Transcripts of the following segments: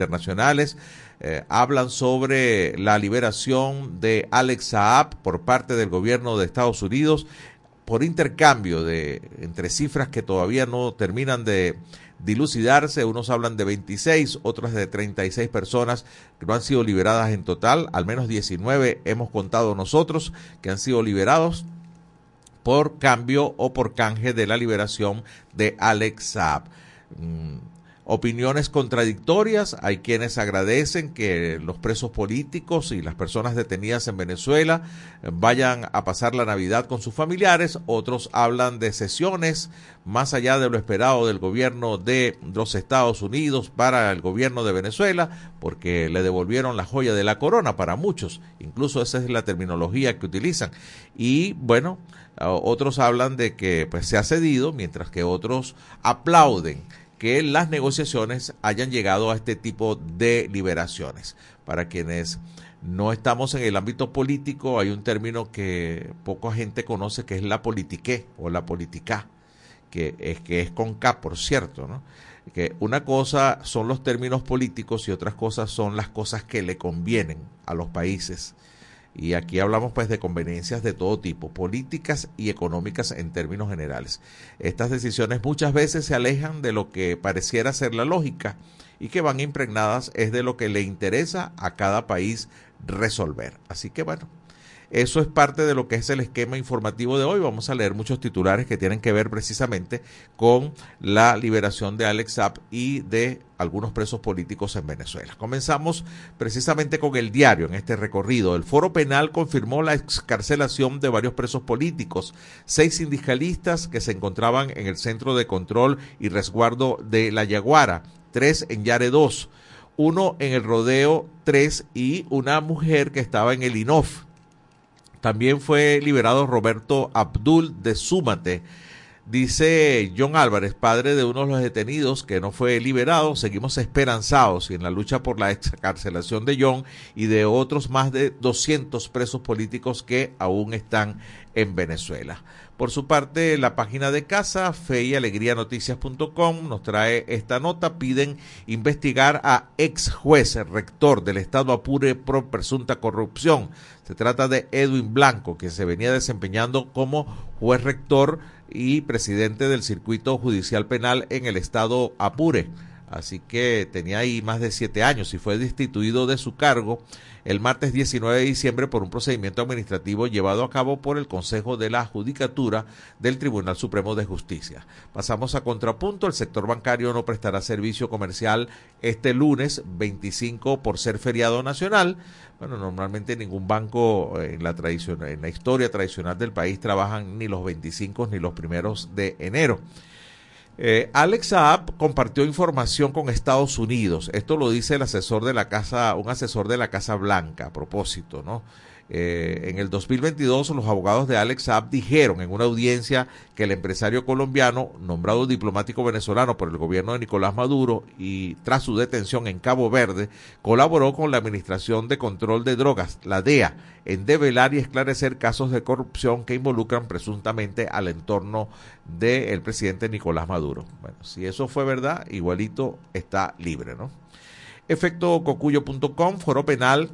internacionales eh, hablan sobre la liberación de Alex Saab por parte del gobierno de Estados Unidos por intercambio de entre cifras que todavía no terminan de dilucidarse, unos hablan de 26, otros de 36 personas que no han sido liberadas en total, al menos 19 hemos contado nosotros que han sido liberados por cambio o por canje de la liberación de Alex Saab. Mm, opiniones contradictorias. Hay quienes agradecen que los presos políticos y las personas detenidas en Venezuela vayan a pasar la Navidad con sus familiares. Otros hablan de sesiones más allá de lo esperado del gobierno de los Estados Unidos para el gobierno de Venezuela, porque le devolvieron la joya de la corona para muchos. Incluso esa es la terminología que utilizan. Y bueno, otros hablan de que pues se ha cedido, mientras que otros aplauden que las negociaciones hayan llegado a este tipo de liberaciones. Para quienes no estamos en el ámbito político, hay un término que poca gente conoce que es la politique o la política, que es, que es con K, por cierto, ¿no? que una cosa son los términos políticos y otras cosas son las cosas que le convienen a los países y aquí hablamos pues de conveniencias de todo tipo, políticas y económicas en términos generales. Estas decisiones muchas veces se alejan de lo que pareciera ser la lógica y que van impregnadas es de lo que le interesa a cada país resolver. Así que bueno, eso es parte de lo que es el esquema informativo de hoy. Vamos a leer muchos titulares que tienen que ver precisamente con la liberación de Alex Zapp y de algunos presos políticos en Venezuela. Comenzamos precisamente con el diario en este recorrido. El foro penal confirmó la excarcelación de varios presos políticos, seis sindicalistas que se encontraban en el centro de control y resguardo de La Yaguara, tres en Yare 2, uno en el Rodeo 3 y una mujer que estaba en el INOF. También fue liberado Roberto Abdul de Súmate. Dice John Álvarez, padre de uno de los detenidos que no fue liberado, seguimos esperanzados y en la lucha por la excarcelación de John y de otros más de 200 presos políticos que aún están en Venezuela. Por su parte, la página de casa, fe y alegría noticias.com, nos trae esta nota. Piden investigar a ex juez, rector del Estado Apure por presunta corrupción. Se trata de Edwin Blanco, que se venía desempeñando como juez rector y presidente del circuito judicial penal en el Estado Apure. Así que tenía ahí más de siete años y fue destituido de su cargo el martes 19 de diciembre por un procedimiento administrativo llevado a cabo por el Consejo de la Judicatura del Tribunal Supremo de Justicia. Pasamos a contrapunto, el sector bancario no prestará servicio comercial este lunes 25 por ser feriado nacional. Bueno, normalmente ningún banco en la, en la historia tradicional del país trabajan ni los 25 ni los primeros de enero. Eh, Alex Saab compartió información con Estados Unidos. Esto lo dice el asesor de la casa, un asesor de la Casa Blanca, a propósito, ¿no? Eh, en el 2022, los abogados de Alex Saab dijeron en una audiencia que el empresario colombiano, nombrado diplomático venezolano por el gobierno de Nicolás Maduro y tras su detención en Cabo Verde, colaboró con la Administración de Control de Drogas, la DEA, en develar y esclarecer casos de corrupción que involucran presuntamente al entorno del presidente Nicolás Maduro. Bueno, si eso fue verdad, igualito está libre, ¿no? Efectococuyo.com, foro penal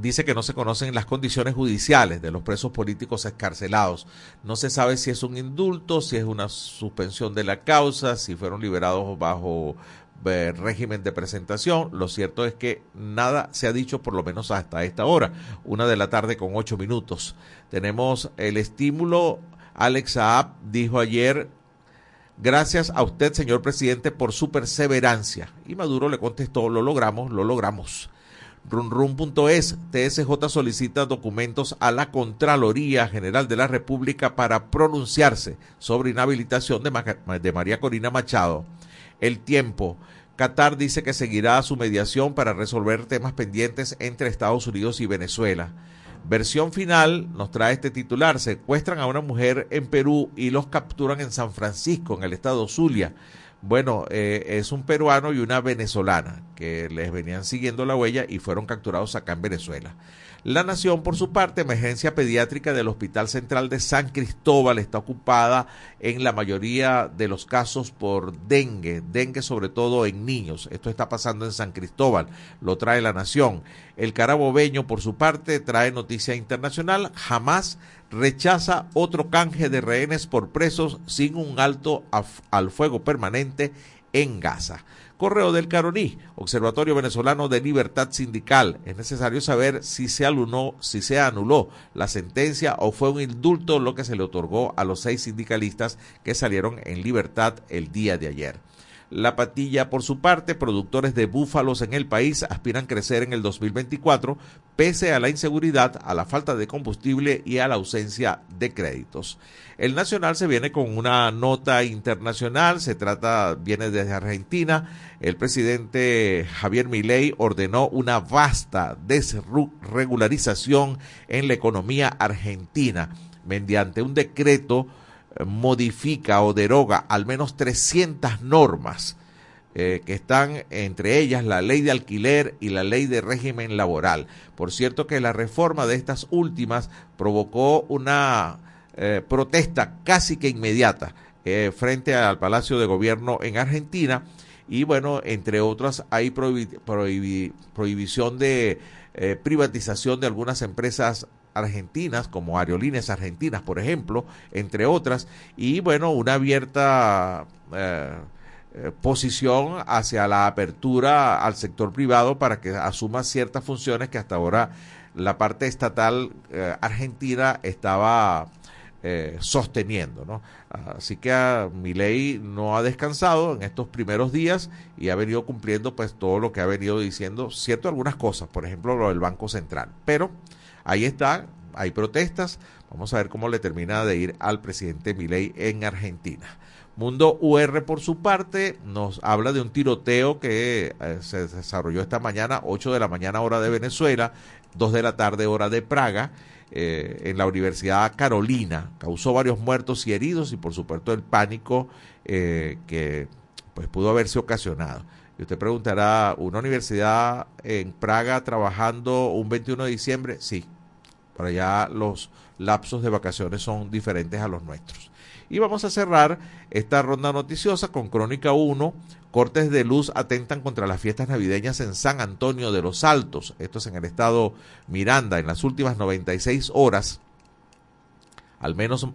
dice que no se conocen las condiciones judiciales de los presos políticos escarcelados. No se sabe si es un indulto, si es una suspensión de la causa, si fueron liberados bajo eh, régimen de presentación. Lo cierto es que nada se ha dicho, por lo menos hasta esta hora, una de la tarde con ocho minutos. Tenemos el estímulo. Alex Saab dijo ayer Gracias a usted, señor presidente, por su perseverancia. Y Maduro le contestó, lo logramos, lo logramos runrun.es, TSJ solicita documentos a la Contraloría General de la República para pronunciarse sobre inhabilitación de, de María Corina Machado. El tiempo. Qatar dice que seguirá su mediación para resolver temas pendientes entre Estados Unidos y Venezuela. Versión final nos trae este titular. Secuestran a una mujer en Perú y los capturan en San Francisco, en el estado Zulia. Bueno, eh, es un peruano y una venezolana que les venían siguiendo la huella y fueron capturados acá en Venezuela. La Nación, por su parte, emergencia pediátrica del Hospital Central de San Cristóbal está ocupada en la mayoría de los casos por dengue, dengue sobre todo en niños. Esto está pasando en San Cristóbal, lo trae la Nación. El carabobeño, por su parte, trae noticia internacional, jamás rechaza otro canje de rehenes por presos sin un alto al fuego permanente en Gaza. Correo del Caroní, Observatorio Venezolano de Libertad Sindical. Es necesario saber si se, alunó, si se anuló la sentencia o fue un indulto lo que se le otorgó a los seis sindicalistas que salieron en libertad el día de ayer. La Patilla, por su parte, productores de búfalos en el país aspiran crecer en el 2024, pese a la inseguridad, a la falta de combustible y a la ausencia de créditos. El Nacional se viene con una nota internacional, se trata, viene desde Argentina. El presidente Javier Milei ordenó una vasta desregularización en la economía argentina mediante un decreto modifica o deroga al menos 300 normas eh, que están entre ellas la ley de alquiler y la ley de régimen laboral. Por cierto que la reforma de estas últimas provocó una eh, protesta casi que inmediata eh, frente al Palacio de Gobierno en Argentina y bueno, entre otras hay prohibición de privatización de algunas empresas argentinas, como Aerolíneas Argentinas, por ejemplo, entre otras, y bueno, una abierta eh, eh, posición hacia la apertura al sector privado para que asuma ciertas funciones que hasta ahora la parte estatal eh, argentina estaba sosteniendo, ¿no? Así que ah, mi ley no ha descansado en estos primeros días y ha venido cumpliendo pues todo lo que ha venido diciendo, cierto algunas cosas, por ejemplo lo del Banco Central, pero Ahí está, hay protestas. Vamos a ver cómo le termina de ir al presidente Milei en Argentina. Mundo UR, por su parte, nos habla de un tiroteo que eh, se desarrolló esta mañana, 8 de la mañana hora de Venezuela, 2 de la tarde hora de Praga, eh, en la Universidad Carolina. Causó varios muertos y heridos y por supuesto el pánico eh, que pues pudo haberse ocasionado. Y usted preguntará, ¿una universidad en Praga trabajando un 21 de diciembre? Sí, para allá los lapsos de vacaciones son diferentes a los nuestros. Y vamos a cerrar esta ronda noticiosa con Crónica 1. Cortes de luz atentan contra las fiestas navideñas en San Antonio de los Altos. Esto es en el estado Miranda. En las últimas 96 horas, al menos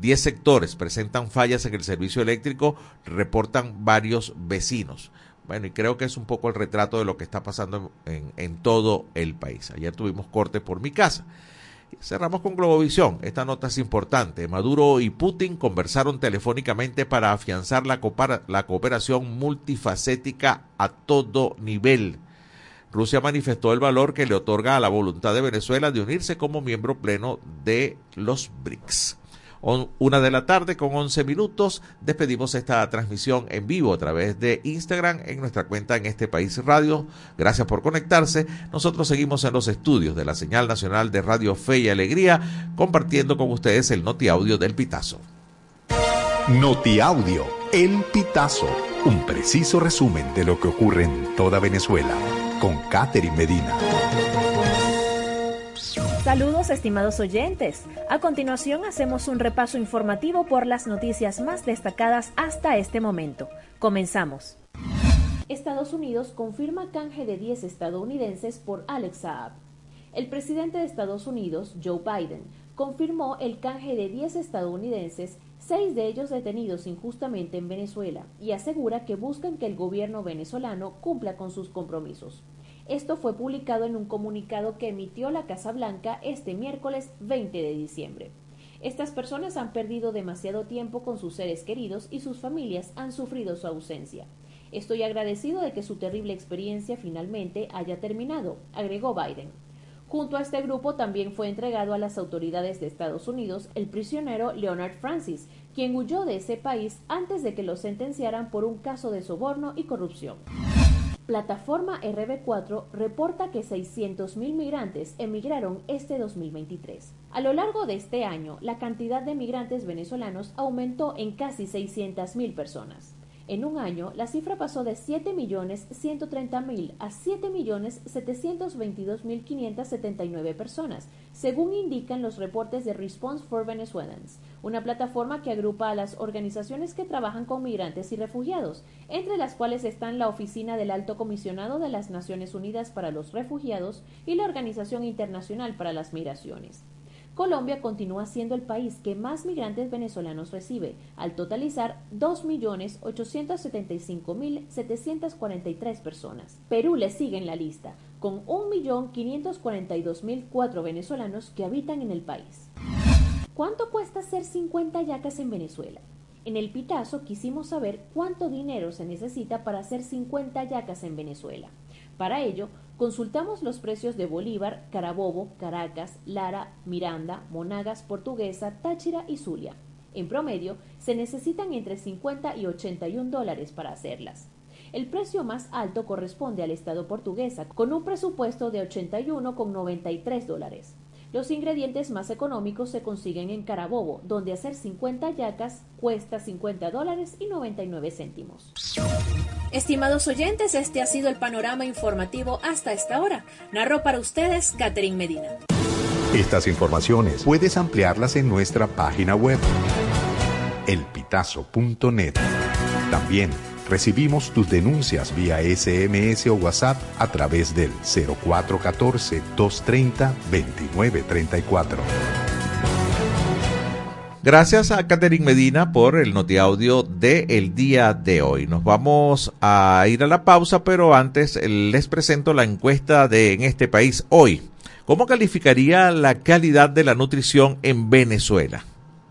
10 sectores presentan fallas en el servicio eléctrico, reportan varios vecinos. Bueno, y creo que es un poco el retrato de lo que está pasando en, en todo el país. Ayer tuvimos corte por mi casa. Cerramos con Globovisión. Esta nota es importante. Maduro y Putin conversaron telefónicamente para afianzar la, la cooperación multifacética a todo nivel. Rusia manifestó el valor que le otorga a la voluntad de Venezuela de unirse como miembro pleno de los BRICS una de la tarde con 11 minutos. Despedimos esta transmisión en vivo a través de Instagram en nuestra cuenta en este país radio. Gracias por conectarse. Nosotros seguimos en los estudios de la señal nacional de Radio Fe y Alegría compartiendo con ustedes el Noti Audio del Pitazo. Noti Audio, El Pitazo, un preciso resumen de lo que ocurre en toda Venezuela con Catherine Medina. Saludos estimados oyentes. A continuación hacemos un repaso informativo por las noticias más destacadas hasta este momento. Comenzamos. Estados Unidos confirma canje de 10 estadounidenses por Alex Saab. El presidente de Estados Unidos, Joe Biden, confirmó el canje de 10 estadounidenses, seis de ellos detenidos injustamente en Venezuela, y asegura que buscan que el gobierno venezolano cumpla con sus compromisos. Esto fue publicado en un comunicado que emitió la Casa Blanca este miércoles 20 de diciembre. Estas personas han perdido demasiado tiempo con sus seres queridos y sus familias han sufrido su ausencia. Estoy agradecido de que su terrible experiencia finalmente haya terminado, agregó Biden. Junto a este grupo también fue entregado a las autoridades de Estados Unidos el prisionero Leonard Francis, quien huyó de ese país antes de que lo sentenciaran por un caso de soborno y corrupción. Plataforma RB4 reporta que 600.000 migrantes emigraron este 2023. A lo largo de este año, la cantidad de migrantes venezolanos aumentó en casi 600.000 personas. En un año, la cifra pasó de 7.130.000 a 7.722.579 personas, según indican los reportes de Response for Venezuelans, una plataforma que agrupa a las organizaciones que trabajan con migrantes y refugiados, entre las cuales están la Oficina del Alto Comisionado de las Naciones Unidas para los Refugiados y la Organización Internacional para las Migraciones. Colombia continúa siendo el país que más migrantes venezolanos recibe, al totalizar 2.875.743 personas. Perú le sigue en la lista, con 1.542.004 venezolanos que habitan en el país. ¿Cuánto cuesta hacer 50 yacas en Venezuela? En el Pitazo quisimos saber cuánto dinero se necesita para hacer 50 yacas en Venezuela. Para ello, consultamos los precios de Bolívar, Carabobo, Caracas, Lara, Miranda, Monagas, Portuguesa, Táchira y Zulia. En promedio, se necesitan entre 50 y 81 dólares para hacerlas. El precio más alto corresponde al Estado portuguesa, con un presupuesto de 81,93 dólares. Los ingredientes más económicos se consiguen en Carabobo, donde hacer 50 yacas cuesta 50 dólares y 99 céntimos. Estimados oyentes, este ha sido el panorama informativo hasta esta hora. Narro para ustedes Catherine Medina. Estas informaciones puedes ampliarlas en nuestra página web elpitazo.net. También recibimos tus denuncias vía SMS o WhatsApp a través del 0414-230-2934. Gracias a Catherine Medina por el notiaudio de el día de hoy. Nos vamos a ir a la pausa, pero antes les presento la encuesta de en este país hoy. ¿Cómo calificaría la calidad de la nutrición en Venezuela?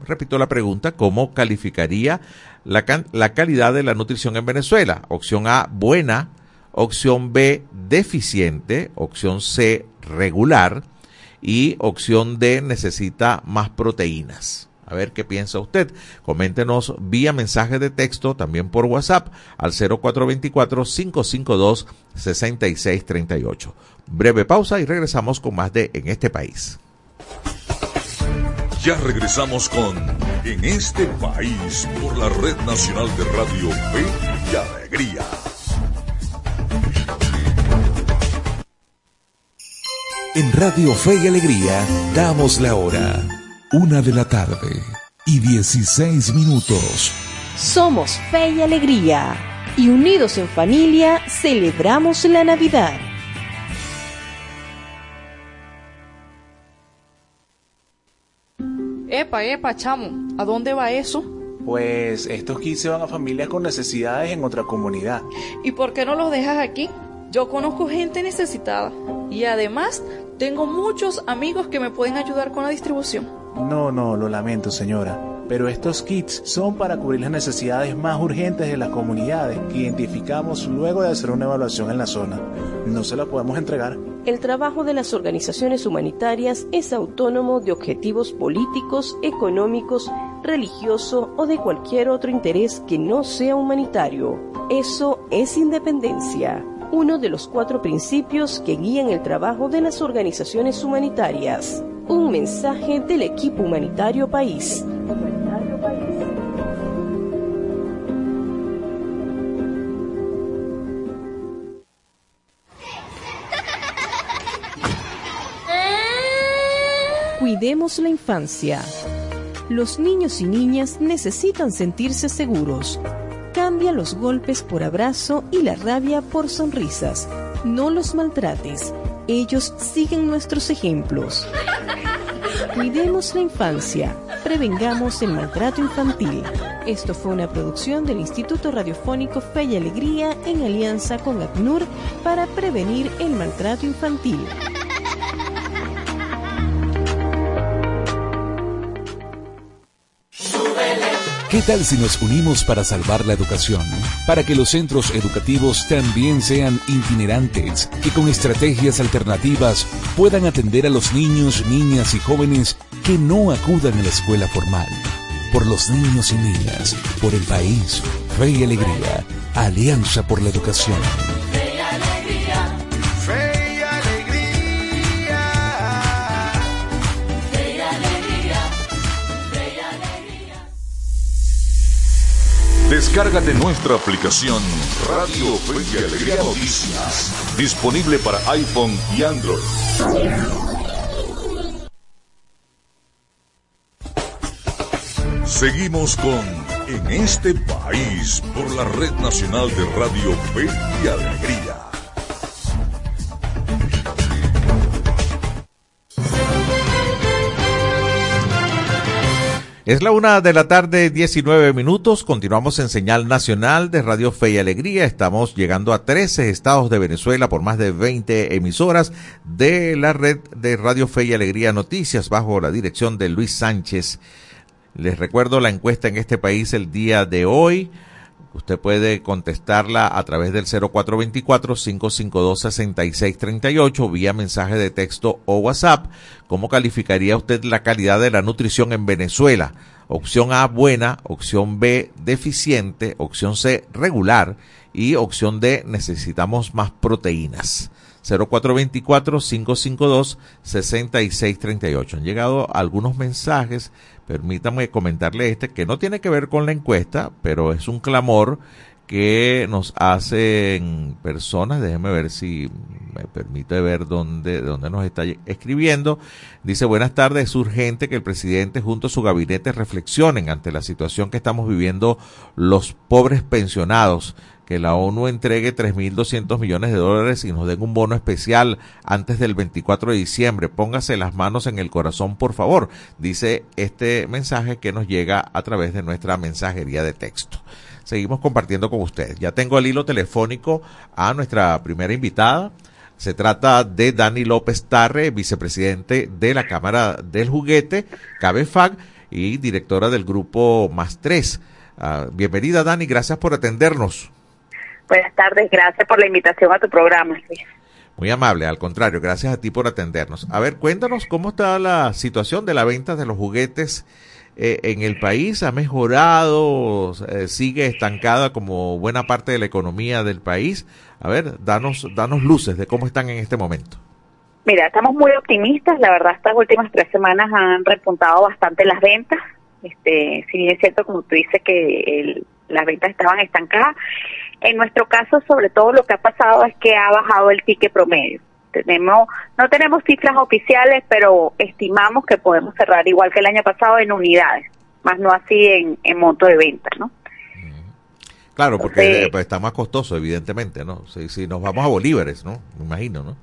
Repito la pregunta, ¿cómo calificaría la, la calidad de la nutrición en Venezuela? Opción A, buena. Opción B, deficiente. Opción C, regular. Y opción D, necesita más proteínas. A ver qué piensa usted. Coméntenos vía mensaje de texto, también por WhatsApp, al 0424-552-6638. Breve pausa y regresamos con más de En este país. Ya regresamos con En este país por la Red Nacional de Radio Fe y Alegría. En Radio Fe y Alegría damos la hora. Una de la tarde y 16 minutos. Somos Fe y Alegría y unidos en familia celebramos la Navidad. Epa, epa, chamo, ¿a dónde va eso? Pues estos kits se van a familias con necesidades en otra comunidad. ¿Y por qué no los dejas aquí? Yo conozco gente necesitada y además tengo muchos amigos que me pueden ayudar con la distribución. No, no, lo lamento señora, pero estos kits son para cubrir las necesidades más urgentes de las comunidades que identificamos luego de hacer una evaluación en la zona. No se la podemos entregar. El trabajo de las organizaciones humanitarias es autónomo de objetivos políticos, económicos, religioso o de cualquier otro interés que no sea humanitario. Eso es independencia uno de los cuatro principios que guían el trabajo de las organizaciones humanitarias. Un mensaje del equipo humanitario país. Cuidemos la infancia. Los niños y niñas necesitan sentirse seguros. Cambia los golpes por abrazo y la rabia por sonrisas. No los maltrates ellos siguen nuestros ejemplos. Cuidemos la infancia, prevengamos el maltrato infantil. Esto fue una producción del Instituto Radiofónico Fe y Alegría en alianza con ACNUR para prevenir el maltrato infantil. ¿Qué tal si nos unimos para salvar la educación? Para que los centros educativos también sean itinerantes y con estrategias alternativas puedan atender a los niños, niñas y jóvenes que no acudan a la escuela formal. Por los niños y niñas, por el país, fe y alegría, Alianza por la Educación. Descárgate nuestra aplicación Radio Fe Alegría Noticias, disponible para iPhone y Android. Seguimos con En este país por la Red Nacional de Radio Fe Alegría. Es la una de la tarde, 19 minutos. Continuamos en señal nacional de Radio Fe y Alegría. Estamos llegando a 13 estados de Venezuela por más de 20 emisoras de la red de Radio Fe y Alegría Noticias bajo la dirección de Luis Sánchez. Les recuerdo la encuesta en este país el día de hoy. Usted puede contestarla a través del 0424-552-6638 vía mensaje de texto o WhatsApp. ¿Cómo calificaría usted la calidad de la nutrición en Venezuela? Opción A, buena. Opción B, deficiente. Opción C, regular. Y opción D, necesitamos más proteínas. 0424-552-6638. Han llegado algunos mensajes permítame comentarle este que no tiene que ver con la encuesta, pero es un clamor que nos hacen personas, déjeme ver si me permite ver dónde, dónde nos está escribiendo. Dice, buenas tardes, es urgente que el presidente junto a su gabinete reflexionen ante la situación que estamos viviendo los pobres pensionados que la ONU entregue 3.200 millones de dólares y nos den un bono especial antes del 24 de diciembre. Póngase las manos en el corazón, por favor, dice este mensaje que nos llega a través de nuestra mensajería de texto. Seguimos compartiendo con ustedes. Ya tengo el hilo telefónico a nuestra primera invitada. Se trata de Dani López Tarre, vicepresidente de la Cámara del Juguete, CABEFAG, y directora del grupo Más Tres. Ah, bienvenida, Dani, gracias por atendernos. Buenas tardes, gracias por la invitación a tu programa, Muy amable, al contrario, gracias a ti por atendernos. A ver, cuéntanos cómo está la situación de la venta de los juguetes eh, en el país. ¿Ha mejorado? Eh, ¿Sigue estancada como buena parte de la economía del país? A ver, danos, danos luces de cómo están en este momento. Mira, estamos muy optimistas. La verdad, estas últimas tres semanas han repuntado bastante las ventas. Este, si bien es cierto, como tú dices, que las ventas estaban estancadas, en nuestro caso, sobre todo lo que ha pasado es que ha bajado el ticket promedio. Tenemos, no tenemos cifras oficiales, pero estimamos que podemos cerrar igual que el año pasado en unidades, más no así en, en monto de venta, ¿no? Claro, porque pues, está más costoso, evidentemente, ¿no? Si, si nos vamos a bolívares, ¿no? Me imagino, ¿no?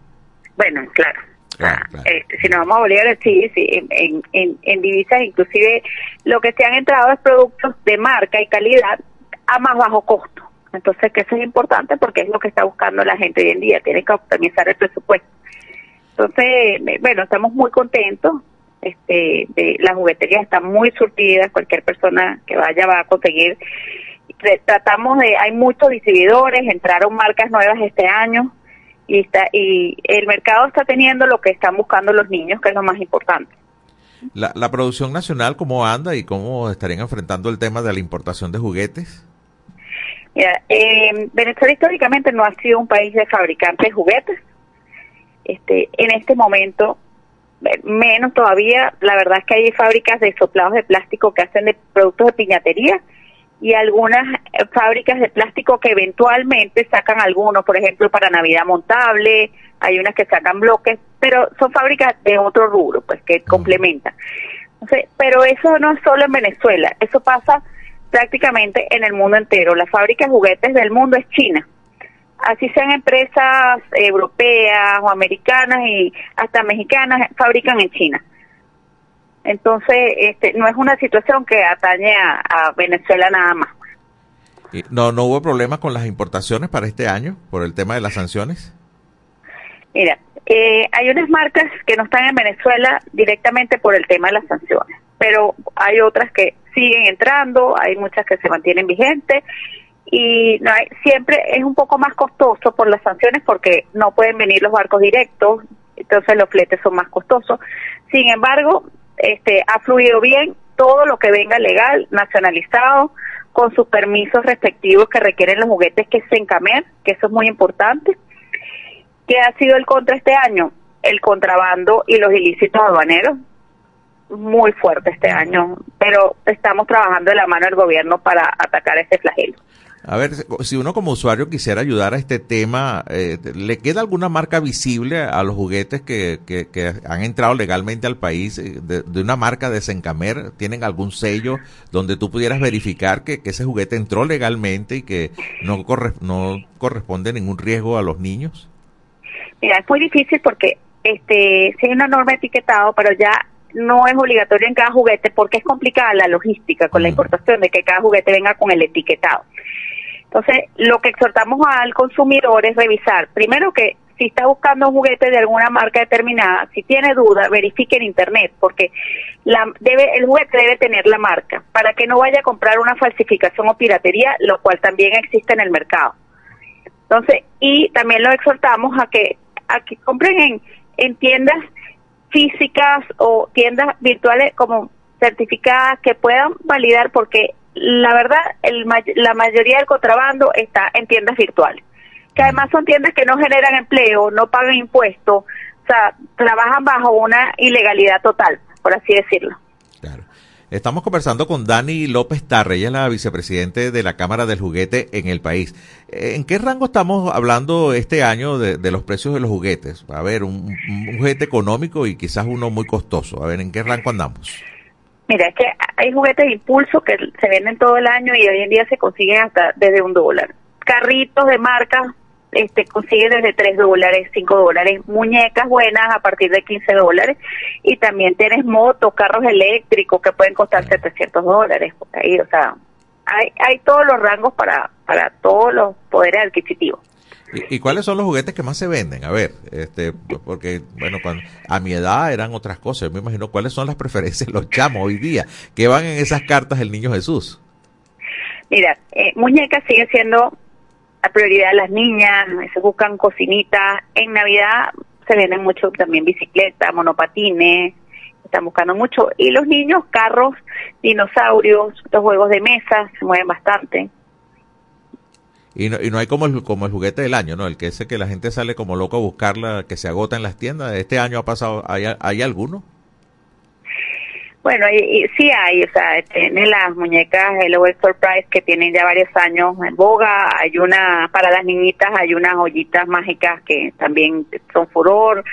Bueno, claro. Ah, este, si nos vamos a bolívares, sí, sí, en, en, en divisas inclusive lo que se han entrado es productos de marca y calidad a más bajo costo. Entonces, que eso es importante porque es lo que está buscando la gente hoy en día, tiene que optimizar el presupuesto. Entonces, bueno, estamos muy contentos. Este, de, las jugueterías están muy surtidas, cualquier persona que vaya va a conseguir. Tratamos de, hay muchos distribuidores, entraron marcas nuevas este año y está y el mercado está teniendo lo que están buscando los niños, que es lo más importante. La, la producción nacional, ¿cómo anda y cómo estarían enfrentando el tema de la importación de juguetes? Mira, eh, Venezuela históricamente no ha sido un país de fabricantes de juguetes. Este, en este momento, menos todavía, la verdad es que hay fábricas de soplados de plástico que hacen de productos de piñatería y algunas eh, fábricas de plástico que eventualmente sacan algunos, por ejemplo, para Navidad montable, hay unas que sacan bloques, pero son fábricas de otro rubro, pues que complementan. pero eso no es solo en Venezuela, eso pasa prácticamente en el mundo entero. La fábrica de juguetes del mundo es China. Así sean empresas europeas o americanas y hasta mexicanas, fabrican en China. Entonces, este, no es una situación que atañe a, Venezuela nada más. ¿No, ¿No hubo problemas con las importaciones para este año por el tema de las sanciones? Mira, eh, hay unas marcas que no están en Venezuela directamente por el tema de las sanciones, pero hay otras que siguen entrando, hay muchas que se mantienen vigentes y no hay, siempre es un poco más costoso por las sanciones porque no pueden venir los barcos directos, entonces los fletes son más costosos. Sin embargo, este ha fluido bien todo lo que venga legal, nacionalizado, con sus permisos respectivos que requieren los juguetes que se encamen, que eso es muy importante. ¿Qué ha sido el contra este año? El contrabando y los ilícitos aduaneros, muy fuerte este año, pero estamos trabajando de la mano del gobierno para atacar este flagelo. A ver, si uno como usuario quisiera ayudar a este tema, eh, ¿le queda alguna marca visible a los juguetes que, que, han entrado legalmente al país eh, de, una marca de Sencamer? ¿Tienen algún sello donde tú pudieras verificar que, ese juguete entró legalmente y que no, no corresponde ningún riesgo a los niños? Mira, es muy difícil porque este, si hay una norma etiquetado, pero ya no es obligatorio en cada juguete porque es complicada la logística con la importación de que cada juguete venga con el etiquetado. Entonces, lo que exhortamos al consumidor es revisar, primero que si está buscando un juguete de alguna marca determinada, si tiene duda, verifique en internet, porque la, debe, el juguete debe tener la marca, para que no vaya a comprar una falsificación o piratería, lo cual también existe en el mercado. Entonces, y también lo exhortamos a que, a que compren en, en tiendas físicas o tiendas virtuales como certificadas que puedan validar porque la verdad, el, la mayoría del contrabando está en tiendas virtuales, que además son tiendas que no generan empleo, no pagan impuestos, o sea, trabajan bajo una ilegalidad total, por así decirlo. Estamos conversando con Dani López Tarre, ella es la vicepresidente de la Cámara del Juguete en el país. ¿En qué rango estamos hablando este año de, los precios de los juguetes? A ver, un, juguete económico y quizás uno muy costoso. A ver, ¿en qué rango andamos? Mira, es que hay juguetes de impulso que se venden todo el año y hoy en día se consiguen hasta desde un dólar. Carritos de marca este, consiguen desde 3 dólares, 5 dólares. Muñecas buenas a partir de 15 dólares. Y también tienes motos, carros eléctricos que pueden costar 700 dólares. Ahí, o sea, hay, hay todos los rangos para, para todos los poderes adquisitivos. ¿Y, cuáles son los juguetes que más se venden? A ver, este, porque, bueno, cuando, a mi edad eran otras cosas. Yo me imagino cuáles son las preferencias de los chamos hoy día. ¿Qué van en esas cartas del niño Jesús? Mira, eh, muñecas sigue siendo la prioridad de las niñas, se buscan cocinitas. En Navidad se venden mucho también bicicletas, monopatines, están buscando mucho. Y los niños, carros, dinosaurios, los juegos de mesa, se mueven bastante. Y no, y no hay como el, como el juguete del año, ¿no? El que ese que la gente sale como loco a buscarla, que se agota en las tiendas. ¿Este año ha pasado, hay, hay alguno? Bueno, y, sí hay, o sea, tiene las muñecas Hello Surprise que tienen ya varios años en boga. Hay una, para las niñitas, hay unas ollitas mágicas que también son furor.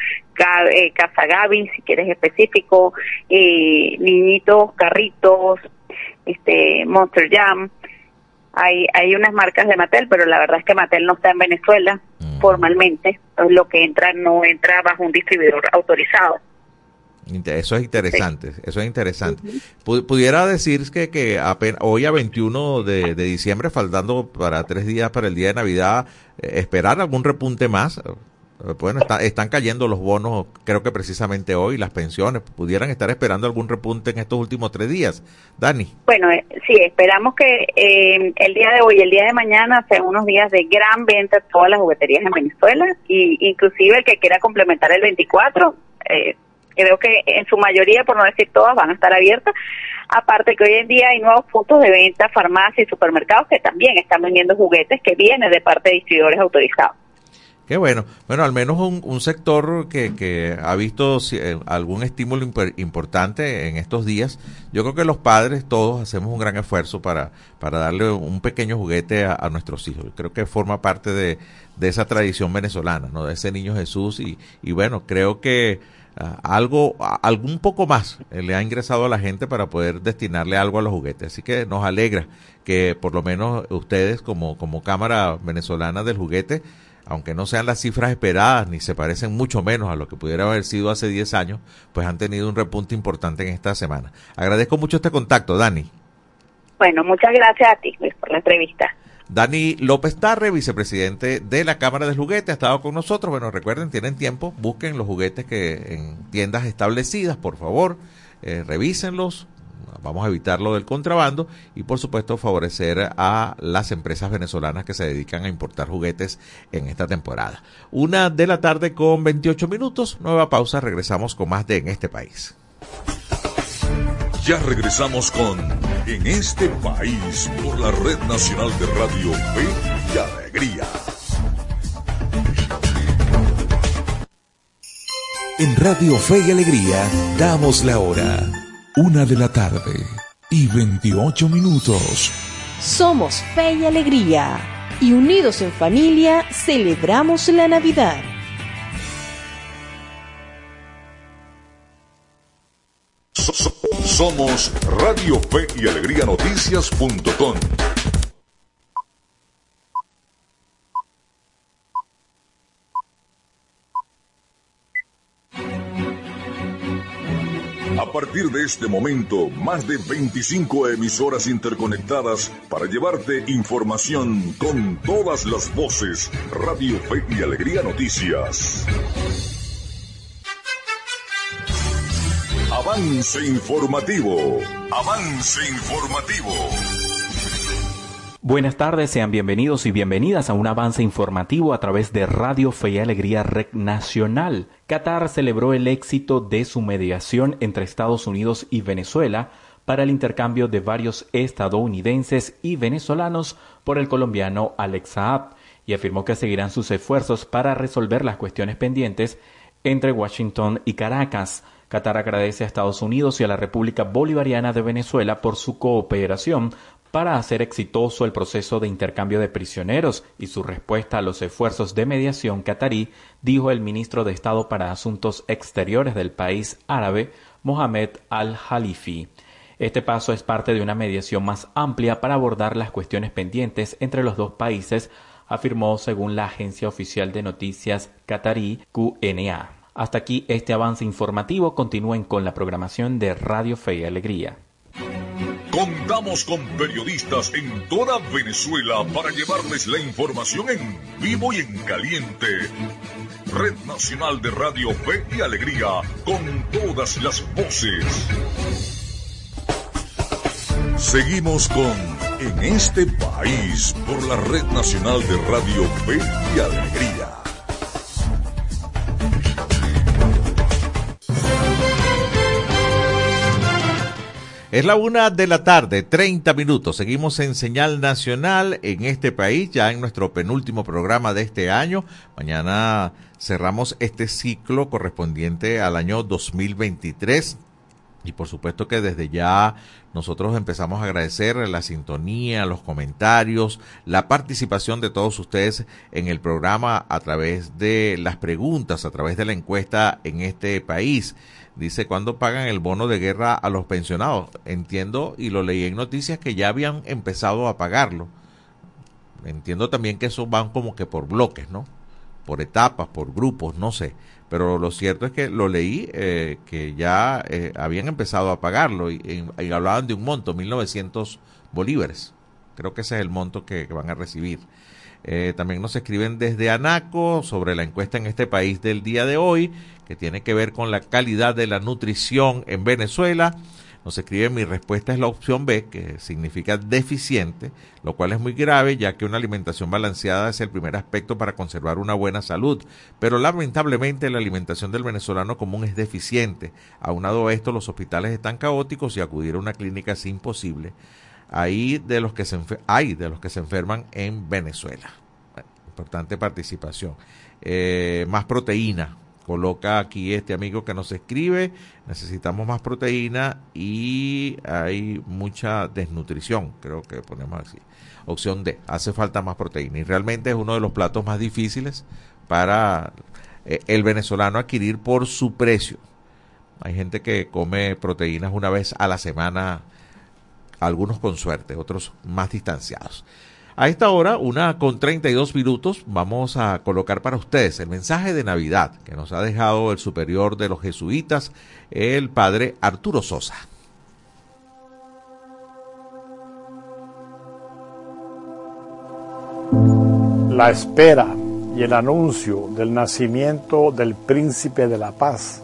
Eh, Casa Gaby, si quieres específico. Eh, niñitos, carritos, este, Monster Jam hay, hay unas marcas de Mattel, pero la verdad es que Mattel no está en Venezuela mm. formalmente, entonces lo que entra no entra bajo un distribuidor autorizado. Eso es interesante, eso es interesante. Pudiera decir que, que apenas, hoy a 21 de, de, diciembre, faltando para tres días para el día de Navidad, eh, esperar algún repunte más, bueno, están cayendo los bonos, creo que precisamente hoy, las pensiones. ¿Pudieran estar esperando algún repunte en estos últimos tres días? Dani. Bueno, eh, sí, esperamos que eh, el día de hoy y el día de mañana sean unos días de gran venta en todas las jugueterías en Venezuela. y Inclusive el que quiera complementar el 24, eh, creo que en su mayoría, por no decir todas, van a estar abiertas. Aparte que hoy en día hay nuevos puntos de venta, farmacias y supermercados que también están vendiendo juguetes que vienen de parte de distribuidores autorizados. Qué bueno. Bueno, al menos un, sector que, que, ha visto eh, algún estímulo importante en estos días. Yo creo que los padres todos hacemos un gran esfuerzo para, para darle un pequeño juguete a, nuestros hijos. Creo que forma parte de, de, esa tradición venezolana, ¿no? De ese niño Jesús. Y, y bueno, creo que ah, algo, algún poco más eh, le ha ingresado a la gente para poder destinarle algo a los juguetes. Así que nos alegra que por lo menos ustedes como, como Cámara Venezolana del Juguete aunque no sean las cifras esperadas ni se parecen mucho menos a lo que pudiera haber sido hace 10 años, pues han tenido un repunte importante en esta semana. Agradezco mucho este contacto, Dani. Bueno, muchas gracias a ti por la entrevista. Dani López Tarre, vicepresidente de la Cámara del Juguete, ha estado con nosotros. Bueno, recuerden, tienen tiempo, busquen los juguetes que en tiendas establecidas, por favor, eh, revísenlos, vamos a evitar lo del contrabando y por supuesto favorecer a las empresas venezolanas que se dedican a importar juguetes en esta temporada. Una de la tarde con 28 minutos, nueva pausa, regresamos con más de En este país. Ya regresamos con En este país por la Red Nacional de Radio Fe y Alegría. En Radio Fe y Alegría damos la hora. Una de la tarde y 28 minutos. Somos fe y alegría y unidos en familia celebramos la Navidad. Somos Radio Fe y Alegría Noticias.com. A partir de este momento, más de 25 emisoras interconectadas para llevarte información con todas las voces. Radio Fe y Alegría Noticias. Avance informativo. Avance informativo. Buenas tardes, sean bienvenidos y bienvenidas a un avance informativo a través de Radio Fe y Alegría Rec Nacional. Qatar celebró el éxito de su mediación entre Estados Unidos y Venezuela para el intercambio de varios estadounidenses y venezolanos por el colombiano Alex Saab y afirmó que seguirán sus esfuerzos para resolver las cuestiones pendientes entre Washington y Caracas. Qatar agradece a Estados Unidos y a la República Bolivariana de Venezuela por su cooperación para hacer exitoso el proceso de intercambio de prisioneros y su respuesta a los esfuerzos de mediación catarí, dijo el ministro de Estado para Asuntos Exteriores del país árabe, Mohamed al-Halifi. Este paso es parte de una mediación más amplia para abordar las cuestiones pendientes entre los dos países, afirmó según la agencia oficial de noticias catarí QNA. Hasta aquí este avance informativo. Continúen con la programación de Radio Fe y Alegría. Contamos con periodistas en toda Venezuela para llevarles la información en vivo y en caliente. Red Nacional de Radio Fe y Alegría, con todas las voces. Seguimos con En este país por la Red Nacional de Radio Fe y Alegría. Es la una de la tarde, 30 minutos. Seguimos en señal nacional en este país, ya en nuestro penúltimo programa de este año. Mañana cerramos este ciclo correspondiente al año 2023. Y por supuesto que desde ya nosotros empezamos a agradecer la sintonía, los comentarios, la participación de todos ustedes en el programa a través de las preguntas, a través de la encuesta en este país. Dice, ¿cuándo pagan el bono de guerra a los pensionados? Entiendo y lo leí en noticias que ya habían empezado a pagarlo. Entiendo también que eso van como que por bloques, ¿no? Por etapas, por grupos, no sé. Pero lo cierto es que lo leí eh, que ya eh, habían empezado a pagarlo y, hablaban de un monto, 1.900 bolívares. Creo que ese es el monto que, van a recibir. Eh, también nos escriben desde Anaco sobre la encuesta en este país del día de hoy, que tiene que ver con la calidad de la nutrición en Venezuela. Nos escribe mi respuesta es la opción B, que significa deficiente, lo cual es muy grave ya que una alimentación balanceada es el primer aspecto para conservar una buena salud. Pero lamentablemente la alimentación del venezolano común es deficiente. Aunado a esto, los hospitales están caóticos y acudir a una clínica es imposible. Hay de los que se, hay de los que se enferman en Venezuela. importante participación. Eh, más proteína, coloca aquí este amigo que nos escribe, necesitamos más proteína y hay mucha desnutrición, creo que ponemos así. Opción D, hace falta más proteína y realmente es uno de los platos más difíciles para eh, el venezolano adquirir por su precio. Hay gente que come proteínas una vez a la semana, algunos con suerte, otros más distanciados. A esta hora, una con 32 minutos, vamos a colocar para ustedes el mensaje de Navidad que nos ha dejado el superior de los jesuitas, el padre Arturo Sosa. La espera y el anuncio del nacimiento del príncipe de la paz,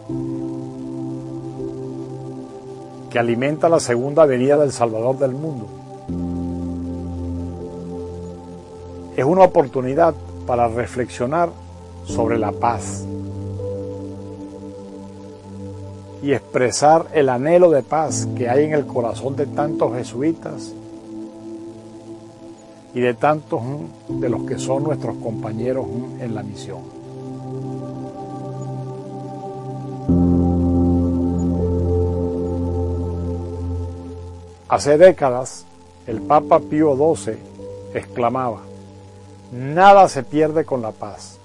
que alimenta la segunda venida del Salvador del mundo es una oportunidad para reflexionar sobre la paz y expresar el anhelo de paz que hay en el corazón de tantos jesuitas y de tantos de los que son nuestros compañeros en la misión. Hace décadas, el Papa Pío XII exclamaba, nada se pierde con la paz,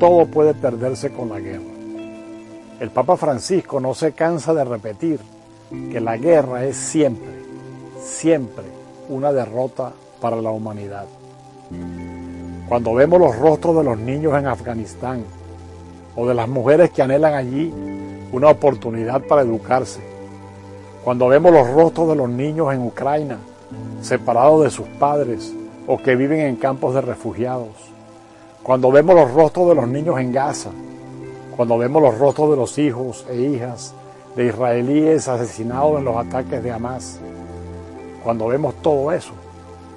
todo puede perderse con la guerra. El Papa Francisco no se cansa de repetir que la guerra es siempre, siempre una derrota para la humanidad. Cuando vemos los rostros de los niños en Afganistán o de las mujeres que anhelan allí una oportunidad para educarse, cuando vemos los rostros de los niños en Ucrania separados de sus padres o que viven en campos de refugiados, cuando vemos los rostros de los niños en Gaza, cuando vemos los rostros de los hijos e hijas de israelíes asesinados en los ataques de Hamas, cuando vemos todo eso,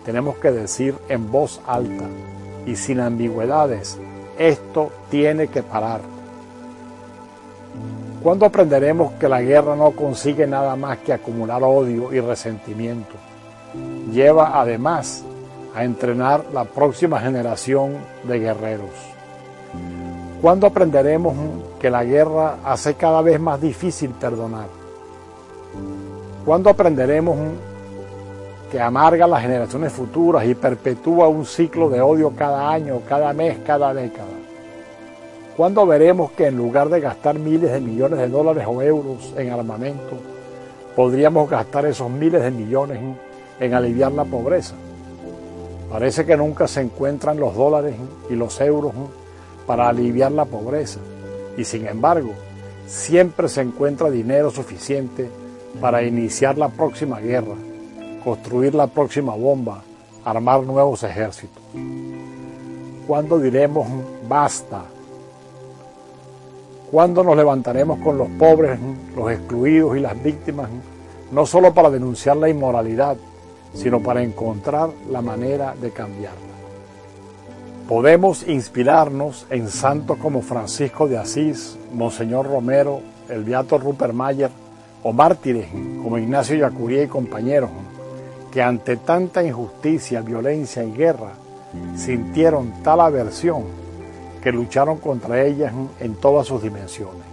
tenemos que decir en voz alta y sin ambigüedades, esto tiene que parar. ¿Cuándo aprenderemos que la guerra no consigue nada más que acumular odio y resentimiento? Lleva además a entrenar la próxima generación de guerreros. ¿Cuándo aprenderemos que la guerra hace cada vez más difícil perdonar? ¿Cuándo aprenderemos que amarga las generaciones futuras y perpetúa un ciclo de odio cada año, cada mes, cada década? ¿Cuándo veremos que en lugar de gastar miles de millones de dólares o euros en armamento, podríamos gastar esos miles de millones en aliviar la pobreza? Parece que nunca se encuentran los dólares y los euros para aliviar la pobreza y sin embargo siempre se encuentra dinero suficiente para iniciar la próxima guerra, construir la próxima bomba, armar nuevos ejércitos. ¿Cuándo diremos basta? ¿Cuándo nos levantaremos con los pobres, los excluidos y las víctimas, no solo para denunciar la inmoralidad, sino para encontrar la manera de cambiarla. Podemos inspirarnos en santos como Francisco de Asís, Monseñor Romero, el Beato Rupert Mayer o mártires como Ignacio Yacuría y compañeros, que ante tanta injusticia, violencia y guerra sintieron tal aversión que lucharon contra ellas en todas sus dimensiones.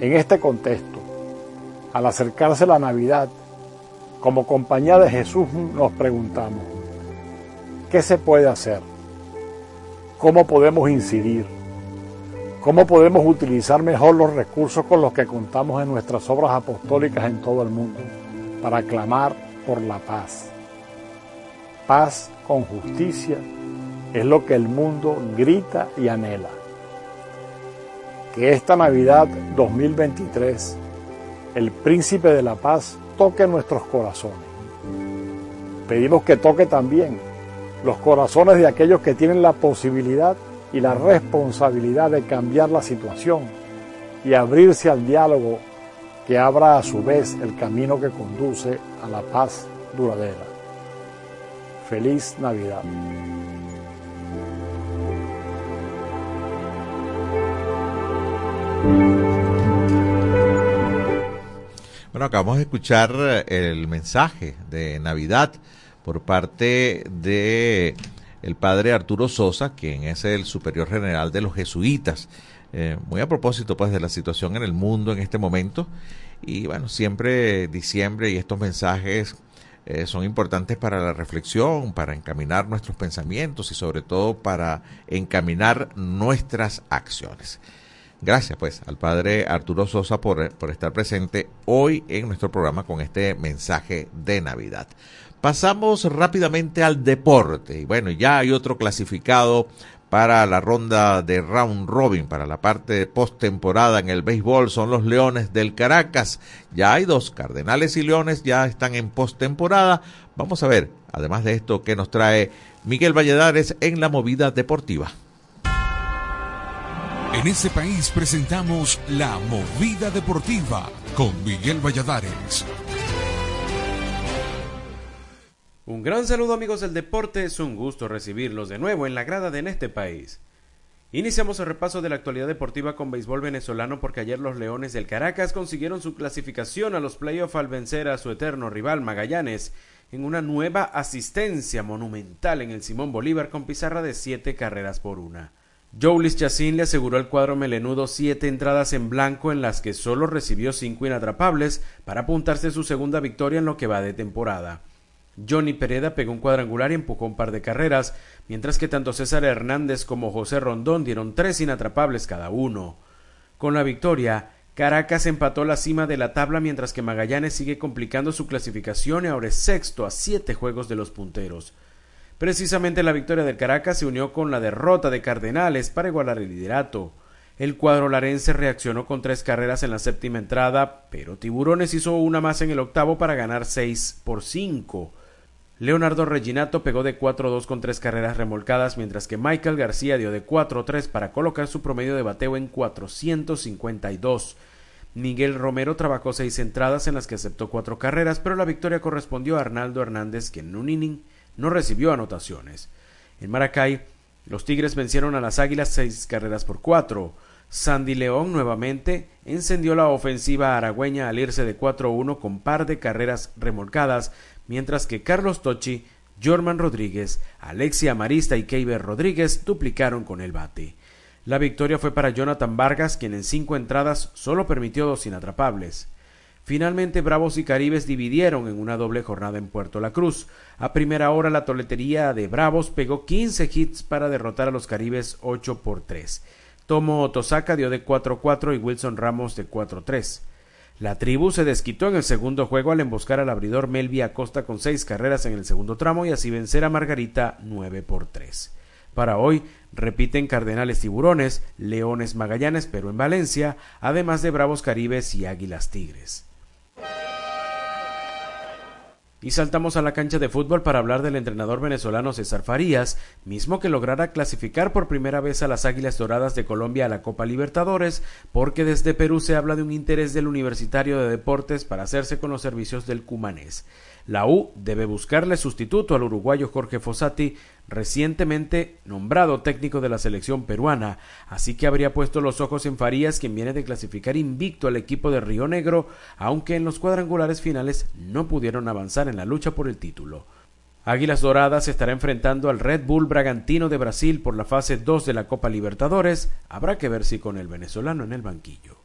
En este contexto, al acercarse la Navidad, como compañía de Jesús nos preguntamos, ¿qué se puede hacer? ¿Cómo podemos incidir? ¿Cómo podemos utilizar mejor los recursos con los que contamos en nuestras obras apostólicas en todo el mundo para clamar por la paz? Paz con justicia es lo que el mundo grita y anhela. Que esta Navidad 2023, el príncipe de la paz toque nuestros corazones. Pedimos que toque también los corazones de aquellos que tienen la posibilidad y la responsabilidad de cambiar la situación y abrirse al diálogo que abra a su vez el camino que conduce a la paz duradera. Feliz Navidad. Bueno, acabamos de escuchar eh, el mensaje de Navidad por parte de el padre Arturo Sosa, quien es el superior general de los jesuitas. Eh, muy a propósito pues de la situación en el mundo en este momento y bueno, siempre diciembre y estos mensajes eh, son importantes para la reflexión, para encaminar nuestros pensamientos y sobre todo para encaminar nuestras acciones. Gracias pues al padre Arturo Sosa por, por estar presente hoy en nuestro programa con este mensaje de Navidad. Pasamos rápidamente al deporte. Y bueno, ya hay otro clasificado para la ronda de round robin, para la parte de postemporada en el béisbol, son los Leones del Caracas. Ya hay dos, Cardenales y Leones ya están en postemporada. Vamos a ver, además de esto, qué nos trae Miguel Valladares en la movida deportiva. En este país presentamos La Movida Deportiva con Miguel Valladares. Un gran saludo amigos del deporte, es un gusto recibirlos de nuevo en la grada de En este país. Iniciamos el repaso de la actualidad deportiva con béisbol venezolano porque ayer los Leones del Caracas consiguieron su clasificación a los playoffs al vencer a su eterno rival Magallanes en una nueva asistencia monumental en el Simón Bolívar con pizarra de siete carreras por una. Joulis Chacín le aseguró al cuadro melenudo siete entradas en blanco en las que solo recibió cinco inatrapables para apuntarse su segunda victoria en lo que va de temporada. Johnny Pereda pegó un cuadrangular y empujó un par de carreras, mientras que tanto César Hernández como José Rondón dieron tres inatrapables cada uno. Con la victoria, Caracas empató la cima de la tabla mientras que Magallanes sigue complicando su clasificación y ahora es sexto a siete juegos de los punteros. Precisamente la victoria del Caracas se unió con la derrota de Cardenales para igualar el liderato. El cuadro larense reaccionó con tres carreras en la séptima entrada, pero Tiburones hizo una más en el octavo para ganar seis por cinco. Leonardo Reginato pegó de 4-2 con tres carreras remolcadas, mientras que Michael García dio de 4-3 para colocar su promedio de bateo en 452. Miguel Romero trabajó seis entradas en las que aceptó cuatro carreras, pero la victoria correspondió a Arnaldo Hernández, que en un inning no recibió anotaciones. En Maracay, los Tigres vencieron a las Águilas seis carreras por cuatro. Sandy León nuevamente encendió la ofensiva aragüeña al irse de 4-1 con par de carreras remolcadas, mientras que Carlos Tochi, Jorman Rodríguez, Alexia Marista y Keiber Rodríguez duplicaron con el bate. La victoria fue para Jonathan Vargas, quien en cinco entradas solo permitió dos inatrapables. Finalmente, Bravos y Caribes dividieron en una doble jornada en Puerto La Cruz. A primera hora, la toletería de Bravos pegó 15 hits para derrotar a los Caribes 8 por 3. Tomo Otosaka dio de 4-4 y Wilson Ramos de 4-3. La tribu se desquitó en el segundo juego al emboscar al abridor Melvi Acosta con seis carreras en el segundo tramo y así vencer a Margarita 9 por 3. Para hoy repiten Cardenales Tiburones, Leones Magallanes pero en Valencia, además de Bravos Caribes y Águilas Tigres. Y saltamos a la cancha de fútbol para hablar del entrenador venezolano César Farías, mismo que lograra clasificar por primera vez a las Águilas Doradas de Colombia a la Copa Libertadores, porque desde Perú se habla de un interés del Universitario de Deportes para hacerse con los servicios del Cumanés. La U debe buscarle sustituto al uruguayo Jorge Fossati, recientemente nombrado técnico de la selección peruana, así que habría puesto los ojos en Farías, quien viene de clasificar invicto al equipo de Río Negro, aunque en los cuadrangulares finales no pudieron avanzar en la lucha por el título. Águilas Doradas estará enfrentando al Red Bull Bragantino de Brasil por la fase 2 de la Copa Libertadores. Habrá que ver si con el venezolano en el banquillo.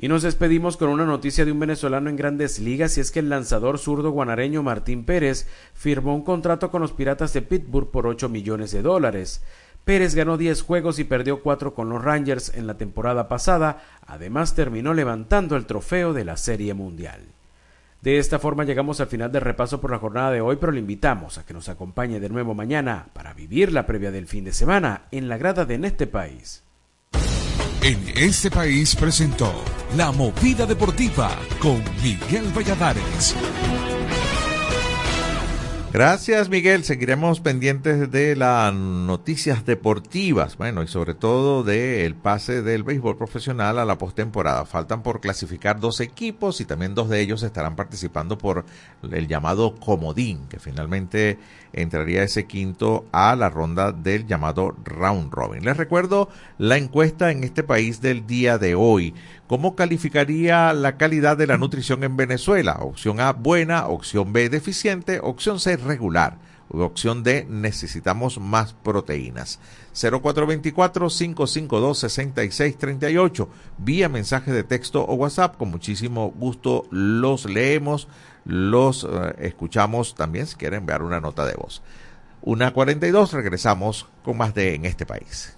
Y nos despedimos con una noticia de un venezolano en grandes ligas y es que el lanzador zurdo guanareño Martín Pérez firmó un contrato con los Piratas de Pittsburgh por 8 millones de dólares. Pérez ganó 10 juegos y perdió 4 con los Rangers en la temporada pasada, además terminó levantando el trofeo de la Serie Mundial. De esta forma llegamos al final del repaso por la jornada de hoy, pero le invitamos a que nos acompañe de nuevo mañana para vivir la previa del fin de semana en la grada de este país. En este país presentó La Movida Deportiva con Miguel Valladares. Gracias, Miguel. Seguiremos pendientes de las noticias deportivas, bueno, y sobre todo del pase del béisbol profesional a la postemporada. Faltan por clasificar dos equipos y también dos de ellos estarán participando por el llamado comodín, que finalmente entraría ese quinto a la ronda del llamado round robin. Les recuerdo la encuesta en este país del día de hoy. ¿Cómo calificaría la calidad de la nutrición en Venezuela? Opción A, buena, opción B, deficiente, opción C, regular. Opción D, necesitamos más proteínas. 0424-552-6638. Vía mensaje de texto o WhatsApp. Con muchísimo gusto los leemos, los uh, escuchamos también si quieren enviar una nota de voz. Una 42, regresamos con más de En este país.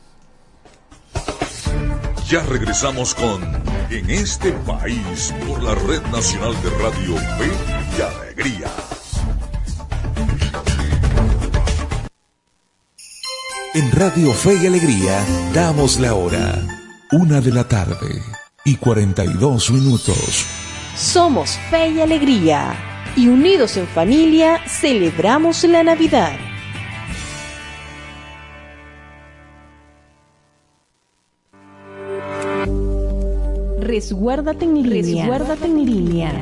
Ya regresamos con En este país por la Red Nacional de Radio Fe y Alegría. En Radio Fe y Alegría damos la hora. Una de la tarde y 42 minutos. Somos Fe y Alegría. Y unidos en familia celebramos la Navidad. Resguárdate en línea. Resguárdate en línea.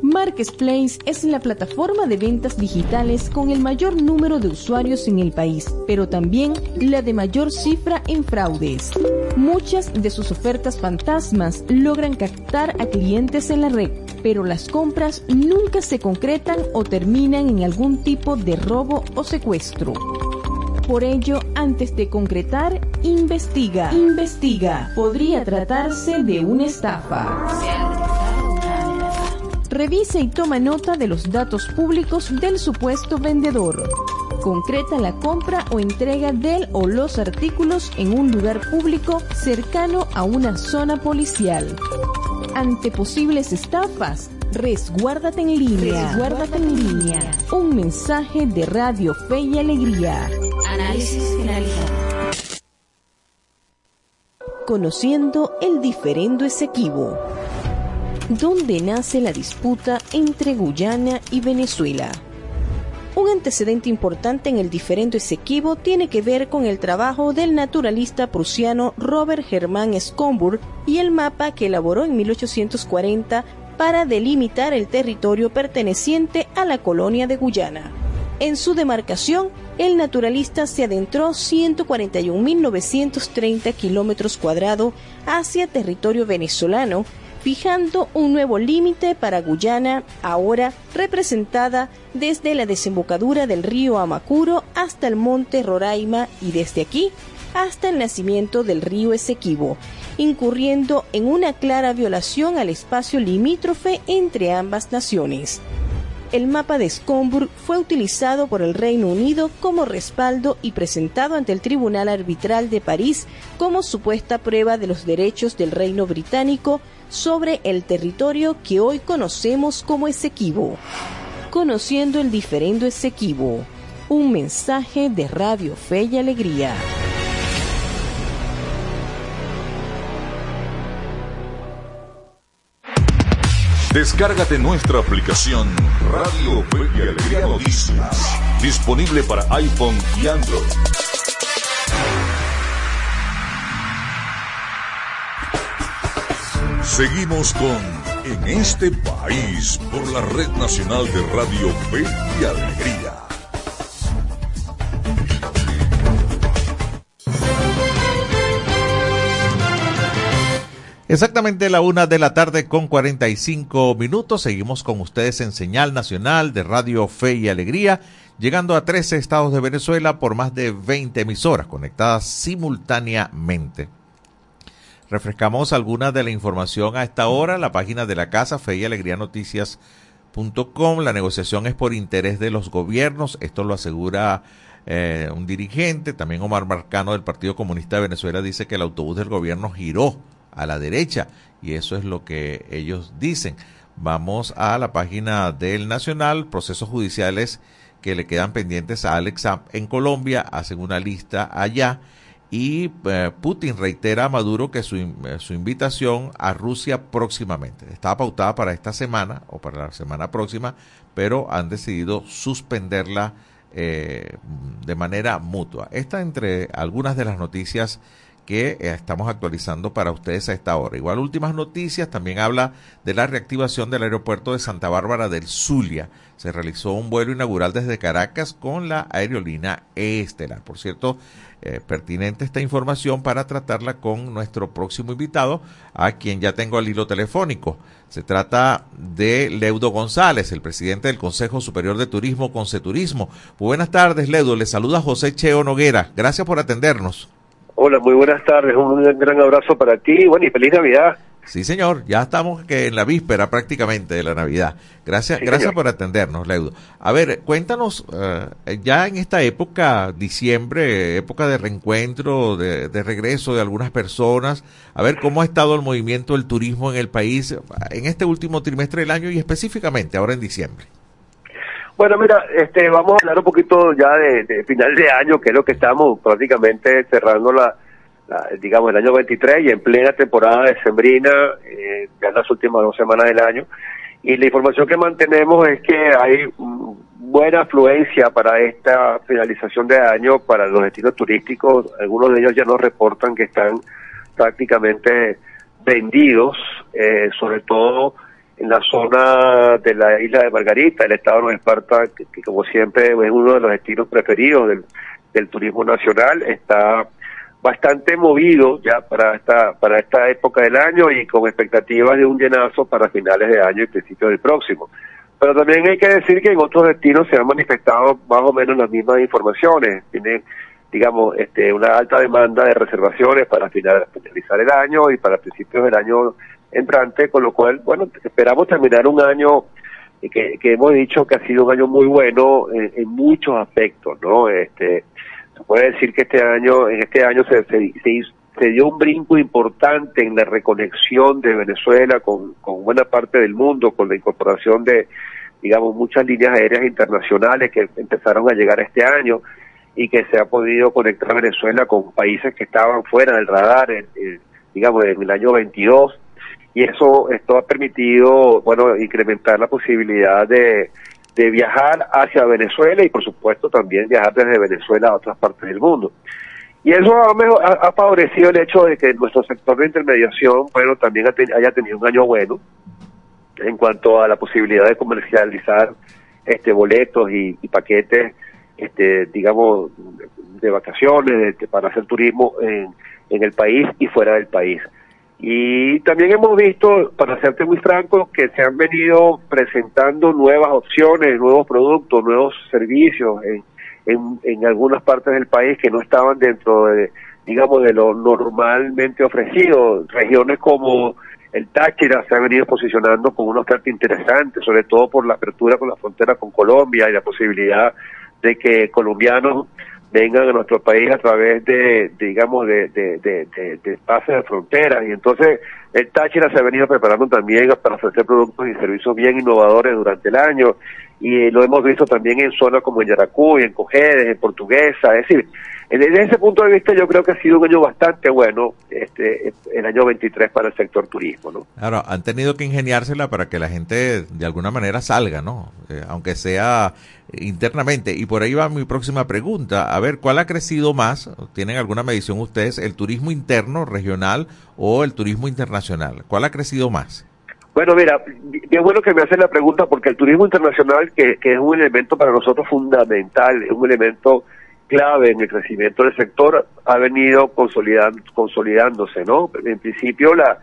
Marketplace es la plataforma de ventas digitales con el mayor número de usuarios en el país, pero también la de mayor cifra en fraudes. Muchas de sus ofertas fantasmas logran captar a clientes en la red, pero las compras nunca se concretan o terminan en algún tipo de robo o secuestro. Por ello, antes de concretar, investiga. Investiga. Podría tratarse de una estafa. Revisa y toma nota de los datos públicos del supuesto vendedor. Concreta la compra o entrega del o los artículos en un lugar público cercano a una zona policial. Ante posibles estafas, resguárdate en línea. Resguárdate en línea. Un mensaje de Radio Fe y Alegría. Análisis finalizado. Conociendo el diferendo Esequibo. ¿Dónde nace la disputa entre Guyana y Venezuela? Un antecedente importante en el diferendo Esequibo tiene que ver con el trabajo del naturalista prusiano Robert Germán Scomburg y el mapa que elaboró en 1840 para delimitar el territorio perteneciente a la colonia de Guyana. En su demarcación, el naturalista se adentró 141.930 kilómetros cuadrados hacia territorio venezolano fijando un nuevo límite para Guyana, ahora representada desde la desembocadura del río Amacuro hasta el monte Roraima y desde aquí hasta el nacimiento del río Esequibo, incurriendo en una clara violación al espacio limítrofe entre ambas naciones. El mapa de Scomburg fue utilizado por el Reino Unido como respaldo y presentado ante el Tribunal Arbitral de París como supuesta prueba de los derechos del Reino Británico sobre el territorio que hoy conocemos como Esequibo. Conociendo el diferendo Esequibo, un mensaje de Radio Fe y Alegría. Descárgate nuestra aplicación Radio Fe y Alegría Noticias, disponible para iPhone y Android. Seguimos con En este país por la Red Nacional de Radio Fe y Alegría. Exactamente la una de la tarde con 45 minutos. Seguimos con ustedes en señal nacional de Radio Fe y Alegría, llegando a 13 estados de Venezuela por más de 20 emisoras conectadas simultáneamente. Refrescamos alguna de la información a esta hora, la página de la casa Fe y Alegría Noticias.com. La negociación es por interés de los gobiernos, esto lo asegura eh, un dirigente, también Omar Marcano del Partido Comunista de Venezuela dice que el autobús del gobierno giró a la derecha y eso es lo que ellos dicen. Vamos a la página del Nacional, procesos judiciales que le quedan pendientes a Alex en Colombia, hacen una lista allá y eh, Putin reitera a Maduro que su, eh, su, invitación a Rusia próximamente estaba pautada para esta semana o para la semana próxima, pero han decidido suspenderla eh, de manera mutua. Esta entre algunas de las noticias que estamos actualizando para ustedes a esta hora. Igual últimas noticias, también habla de la reactivación del aeropuerto de Santa Bárbara del Zulia. Se realizó un vuelo inaugural desde Caracas con la aerolínea Estelar. Por cierto, eh, pertinente esta información para tratarla con nuestro próximo invitado, a quien ya tengo al hilo telefónico. Se trata de Leudo González, el presidente del Consejo Superior de Turismo, Conceturismo. Muy buenas tardes, Leudo. Le saluda José Cheo Noguera. Gracias por atendernos. Hola, muy buenas tardes. Un gran abrazo para ti. Bueno, y feliz Navidad. Sí, señor, ya estamos que en la víspera prácticamente de la Navidad. Gracias, gracias por atendernos, Leudo. A ver, cuéntanos, eh, ya en esta época, diciembre, época de reencuentro, de, de, regreso de algunas personas, a ver cómo ha estado el movimiento del turismo en el país en este último trimestre del año y específicamente ahora en diciembre. Bueno, mira, este, vamos a hablar un poquito ya de, final de año, que es lo que estamos prácticamente cerrando la digamos, el año 23 y en plena temporada de sembrina, eh, ya en las últimas dos semanas del año. Y la información que mantenemos es que hay buena afluencia para esta finalización de año para los destinos turísticos. Algunos de ellos ya nos reportan que están prácticamente vendidos, eh, sobre todo en la zona de la isla de Margarita, el estado de Nueva Esparta, que, como siempre es uno de los destinos preferidos del, del turismo nacional, está bastante movido ya para esta para esta época del año y con expectativas de un llenazo para finales de año y principios del próximo. Pero también hay que decir que en otros destinos se han manifestado más o menos las mismas informaciones. Tiene digamos, este, una alta demanda de reservaciones para finalizar el año y para principios del año entrante, con lo cual, bueno, esperamos terminar un año que, que hemos dicho que ha sido un año muy bueno en, muchos aspectos, ¿no? Este, se puede decir que este año, en este año se, se, dio un brinco importante en la reconexión de Venezuela con, con buena parte del mundo, con la incorporación de, digamos, muchas líneas aéreas internacionales que empezaron a llegar este año y que se ha podido conectar Venezuela con países que estaban fuera del radar, digamos, en el año 22 y eso esto ha permitido bueno incrementar la posibilidad de, de viajar hacia Venezuela y por supuesto también viajar desde Venezuela a otras partes del mundo. Y eso ha, ha, favorecido el hecho de que nuestro sector de intermediación bueno también haya tenido un año bueno en cuanto a la posibilidad de comercializar este boletos y, paquetes este digamos de vacaciones para hacer turismo en, en el país y fuera del país y también hemos visto, para serte muy franco, que se han venido presentando nuevas opciones, nuevos productos, nuevos servicios en, en, algunas partes del país que no estaban dentro de, digamos, de lo normalmente ofrecido. Regiones como el Táchira se han venido posicionando con una oferta interesante, sobre todo por la apertura con la frontera con Colombia y la posibilidad de que colombianos vengan a nuestro país a través de, digamos, de, de, de, de, de fronteras. Y entonces el Táchira se ha venido preparando también para ofrecer productos y servicios bien innovadores durante el año. Y lo hemos visto también en zonas como en Yaracuy, en Cojedes, en Portuguesa. Es decir, desde ese punto de vista yo creo que ha sido un año bastante bueno, este, el año 23 para el sector turismo, ¿no? Claro, han tenido que ingeniársela para que la gente de alguna manera salga, ¿no? Eh, aunque sea internamente. Y por ahí va mi próxima pregunta. A ver, ¿cuál ha crecido más? ¿Tienen alguna medición ustedes? ¿El turismo interno, regional o el turismo internacional? ¿Cuál ha crecido más? Bueno, mira, bien bueno que me hacen la pregunta porque el turismo internacional, que, que es un elemento para nosotros fundamental, es un elemento clave en el crecimiento del sector, ha venido consolidando, consolidándose, ¿no? En principio, la,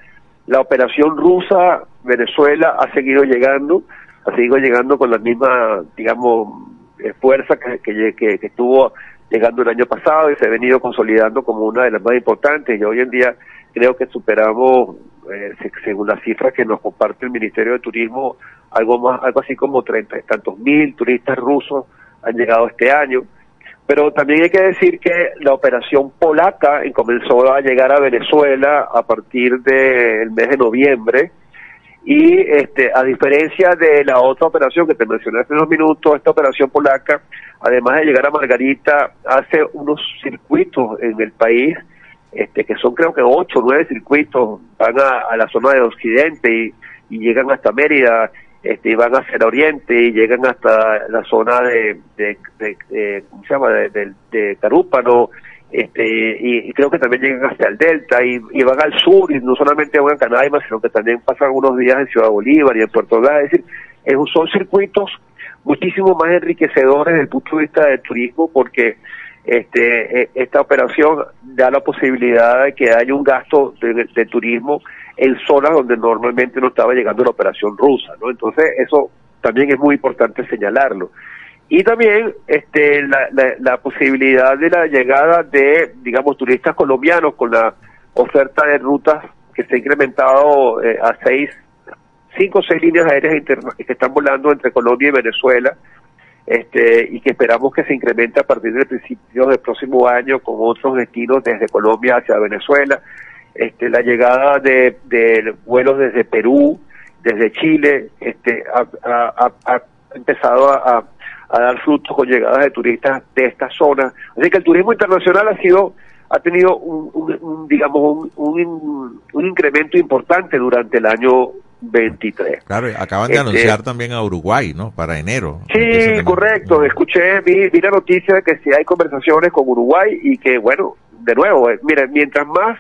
la operación rusa Venezuela ha seguido llegando, ha seguido llegando con la misma, digamos, fuerza que, que, que, estuvo llegando el año pasado y se ha venido consolidando como una de las más importantes y hoy en día creo que superamos, eh, según las cifras que nos comparte el Ministerio de Turismo, algo más, algo así como treinta tantos mil turistas rusos han llegado este año. Pero también hay que decir que la operación polaca comenzó a llegar a Venezuela a partir del mes de noviembre. Y este, a diferencia de la otra operación que te mencioné hace unos minutos, esta operación polaca, además de llegar a Margarita, hace unos circuitos en el país, este, que son creo que ocho o nueve circuitos, van a, la zona de Occidente y, llegan hasta Mérida, este, y van hacia el oriente y llegan hasta la zona de, de, ¿cómo se llama?, de, Carúpano, este, y, creo que también llegan hasta el Delta y, van al sur y no solamente van a Canaima, sino que también pasan unos días en Ciudad Bolívar y en Puerto Ordaz. Es decir, son circuitos muchísimo más enriquecedores desde el punto de vista del turismo porque este, e, esta operación da la posibilidad de que haya un gasto de, turismo en zonas donde normalmente no estaba llegando la operación rusa, ¿no? Entonces eso también es muy importante señalarlo y también este, la, la, posibilidad de la llegada de, digamos, turistas colombianos con la oferta de rutas que se ha incrementado eh, a seis, cinco o seis líneas aéreas que están volando entre Colombia y Venezuela, este, y que esperamos que se incremente a partir del principio del próximo año con otros destinos desde Colombia hacia Venezuela, este, la llegada de, de vuelos desde Perú, desde Chile, este, ha, ha empezado a, a dar frutos con llegadas de turistas de esta zona. Así que el turismo internacional ha sido ha tenido un, digamos un, un, incremento importante durante el año 23. Claro, acaban de este, anunciar también a Uruguay, ¿no? Para enero. Sí, correcto. Escuché, vi, vi, la noticia de que si hay conversaciones con Uruguay y que, bueno, de nuevo, eh, mira, mientras más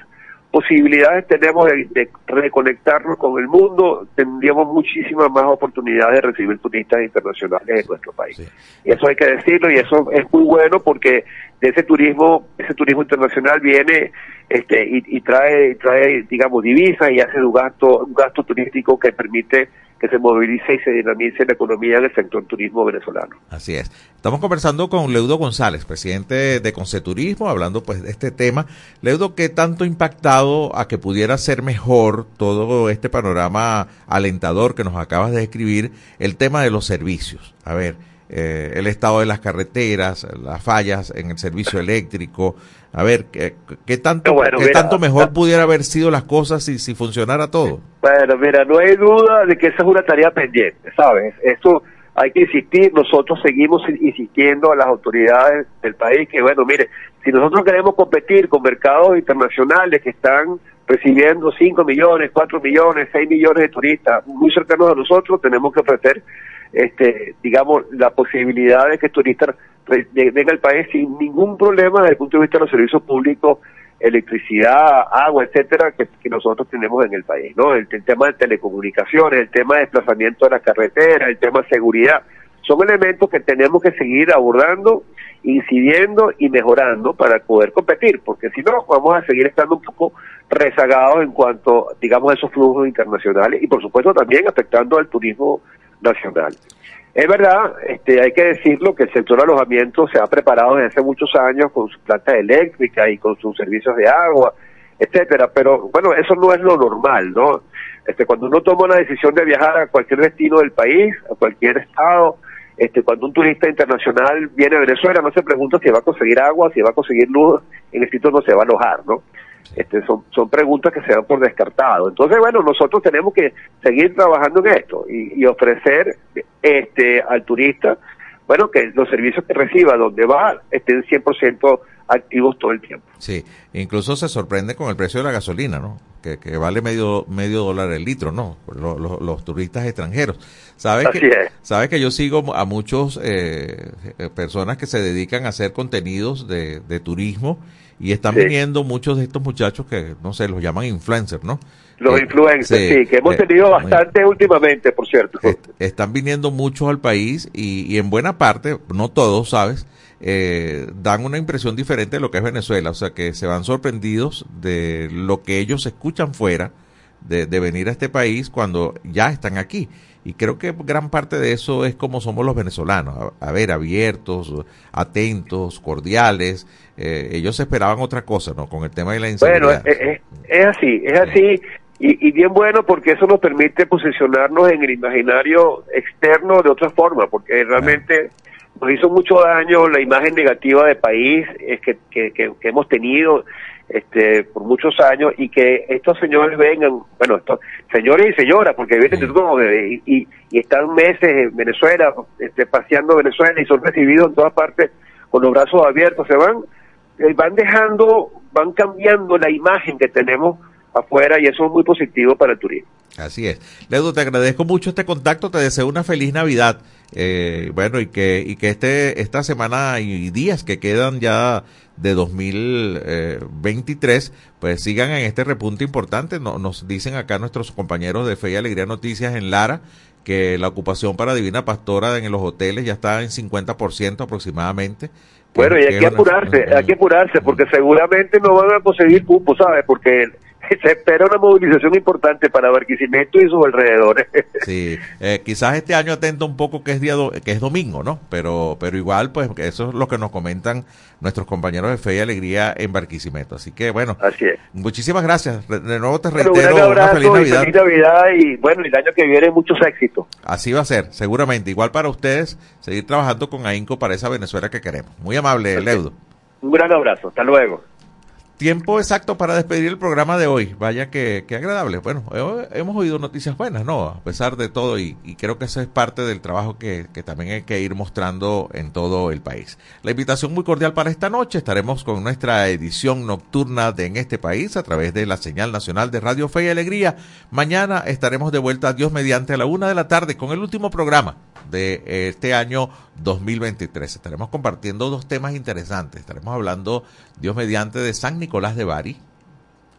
posibilidades tenemos de, reconectarnos con el mundo, tendríamos muchísimas más oportunidades de recibir turistas internacionales en nuestro país. Y eso hay que decirlo y eso es muy bueno porque de ese turismo, ese turismo internacional viene este y, trae trae digamos divisas y hace un gasto un gasto turístico que permite que se movilice y se dinamice la economía en el sector turismo venezolano. Así es. Estamos conversando con Leudo González, presidente de Conceturismo, hablando pues de este tema. Leudo, ¿qué tanto impactado a que pudiera ser mejor todo este panorama alentador que nos acabas de describir, el tema de los servicios? A ver, eh, el estado de las carreteras, las fallas en el servicio eléctrico. A ver, ¿qué, tanto, ¿qué tanto mejor pudiera haber sido las cosas si, si funcionara todo? Bueno, mira, no hay duda de que esa es una tarea pendiente, ¿sabes? Eso hay que insistir, nosotros seguimos insistiendo a las autoridades del país que, bueno, mire, si nosotros queremos competir con mercados internacionales que están recibiendo 5 millones, 4 millones, 6 millones de turistas muy cercanos a nosotros, tenemos que ofrecer este, digamos, la posibilidad de que turistas vengan al país sin ningún problema desde el punto de vista de los servicios públicos, electricidad, agua, etcétera, que, nosotros tenemos en el país, ¿no? El, tema de telecomunicaciones, el tema de desplazamiento de las carreteras, el tema de seguridad, son elementos que tenemos que seguir abordando, incidiendo y mejorando para poder competir, porque si no, vamos a seguir estando un poco rezagados en cuanto, digamos, a esos flujos internacionales y, por supuesto, también afectando al turismo nacional. Es verdad, este, hay que decirlo, que el sector alojamiento se ha preparado desde hace muchos años con su planta eléctrica y con sus servicios de agua, etcétera, pero bueno, eso no es lo normal, ¿no? Este, cuando uno toma una decisión de viajar a cualquier destino del país, a cualquier estado, este, cuando un turista internacional viene a Venezuela, no se pregunta si va a conseguir agua, si va a conseguir luz en el sitio donde se va a alojar, ¿no? Este, son, son preguntas que se dan por descartado. Entonces, bueno, nosotros tenemos que seguir trabajando en esto y, ofrecer este, al turista, bueno, que los servicios que reciba donde va estén 100% activos todo el tiempo. Sí, incluso se sorprende con el precio de la gasolina, ¿no? Que, vale medio medio dólar el litro, ¿no? Los, turistas extranjeros. ¿Sabes que, sabes que yo sigo a muchos eh, personas que se dedican a hacer contenidos de, de turismo y están viniendo muchos de estos muchachos que, no sé, los llaman influencers, ¿no? Los influencers, sí, que hemos eh, tenido bastante últimamente, por cierto. están viniendo muchos al país y, en buena parte, no todos, ¿sabes? Eh, dan una impresión diferente de lo que es Venezuela, o sea que se van sorprendidos de lo que ellos escuchan fuera de, de venir a este país cuando ya están aquí. Y creo que gran parte de eso es como somos los venezolanos, a, ver, abiertos, atentos, cordiales. Eh, ellos esperaban otra cosa, ¿no? Con el tema de la inseguridad. Bueno, es, así, es así. Y, y, bien bueno porque eso nos permite posicionarnos en el imaginario externo de otra forma, porque realmente nos hizo mucho daño la imagen negativa de país es que, que, que hemos tenido este, por muchos años y que estos señores vengan, bueno, estos señores y señoras, porque vienen de todo y, y, están meses en Venezuela, este, paseando Venezuela y son recibidos en todas partes con los brazos abiertos, se van, eh, van dejando, van cambiando la imagen que tenemos afuera y eso es muy positivo para el turismo. Así es. Leudo, te agradezco mucho este contacto, te deseo una feliz Navidad. Eh, bueno, y que, y que este, esta semana y días que quedan ya de 2023, pues sigan en este repunte importante. nos dicen acá nuestros compañeros de Fe y Alegría Noticias en Lara que la ocupación para Divina Pastora en los hoteles ya está en 50% aproximadamente. Bueno, y hay que apurarse, hay que apurarse, porque seguramente no van a conseguir cupo, ¿sabes? Porque se espera una movilización importante para Barquisimeto y sus alrededores. Sí, eh, quizás este año atenta un poco que es día que es domingo, ¿no? Pero pero igual, pues eso es lo que nos comentan nuestros compañeros de Fe y Alegría en Barquisimeto. Así que bueno, Así es. muchísimas gracias. De nuevo te reitero una feliz Navidad. Y Navidad y bueno, el año que viene muchos éxitos. Así va a ser, seguramente. Igual para ustedes, seguir trabajando con AINCO para esa Venezuela que queremos. Muy amable, Leudo. Un gran abrazo, hasta luego tiempo exacto para despedir el programa de hoy. Vaya que, agradable. Bueno, hemos oído noticias buenas, ¿no? A pesar de todo, y, creo que eso es parte del trabajo que, también hay que ir mostrando en todo el país. La invitación muy cordial para esta noche. Estaremos con nuestra edición nocturna de En este país a través de la señal nacional de Radio Fe y Alegría. Mañana estaremos de vuelta, Dios mediante, a la una de la tarde con el último programa de este año 2023. Estaremos compartiendo dos temas interesantes. Estaremos hablando, Dios mediante, de San Nicolás de Bari,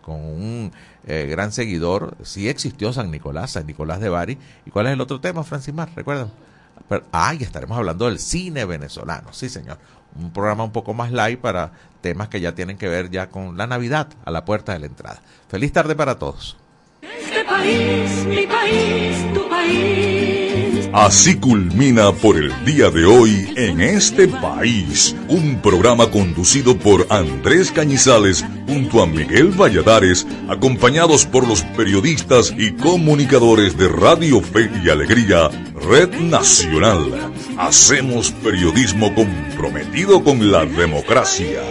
con un eh, gran seguidor. Sí existió San Nicolás, San Nicolás de Bari. ¿Y cuál es el otro tema, Francis Mar? ¿Recuerdan? ah, y estaremos hablando del cine venezolano. Sí, señor. Un programa un poco más light para temas que ya tienen que ver ya con la Navidad a la puerta de la entrada. Feliz tarde para todos. Este país, mi país, tu país. Así culmina por el día de hoy en este país, un programa conducido por Andrés Cañizales junto a Miguel Valladares, acompañados por los periodistas y comunicadores de Radio Fe y Alegría, Red Nacional. Hacemos periodismo comprometido con la democracia.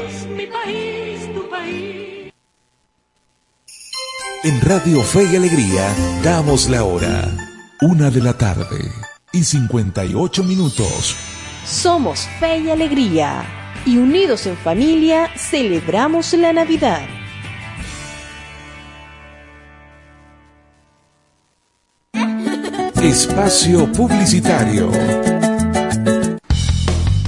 En Radio Fe y Alegría damos la hora. Una de la tarde y 58 minutos. Somos Fe y Alegría y unidos en familia celebramos la Navidad. Espacio Publicitario.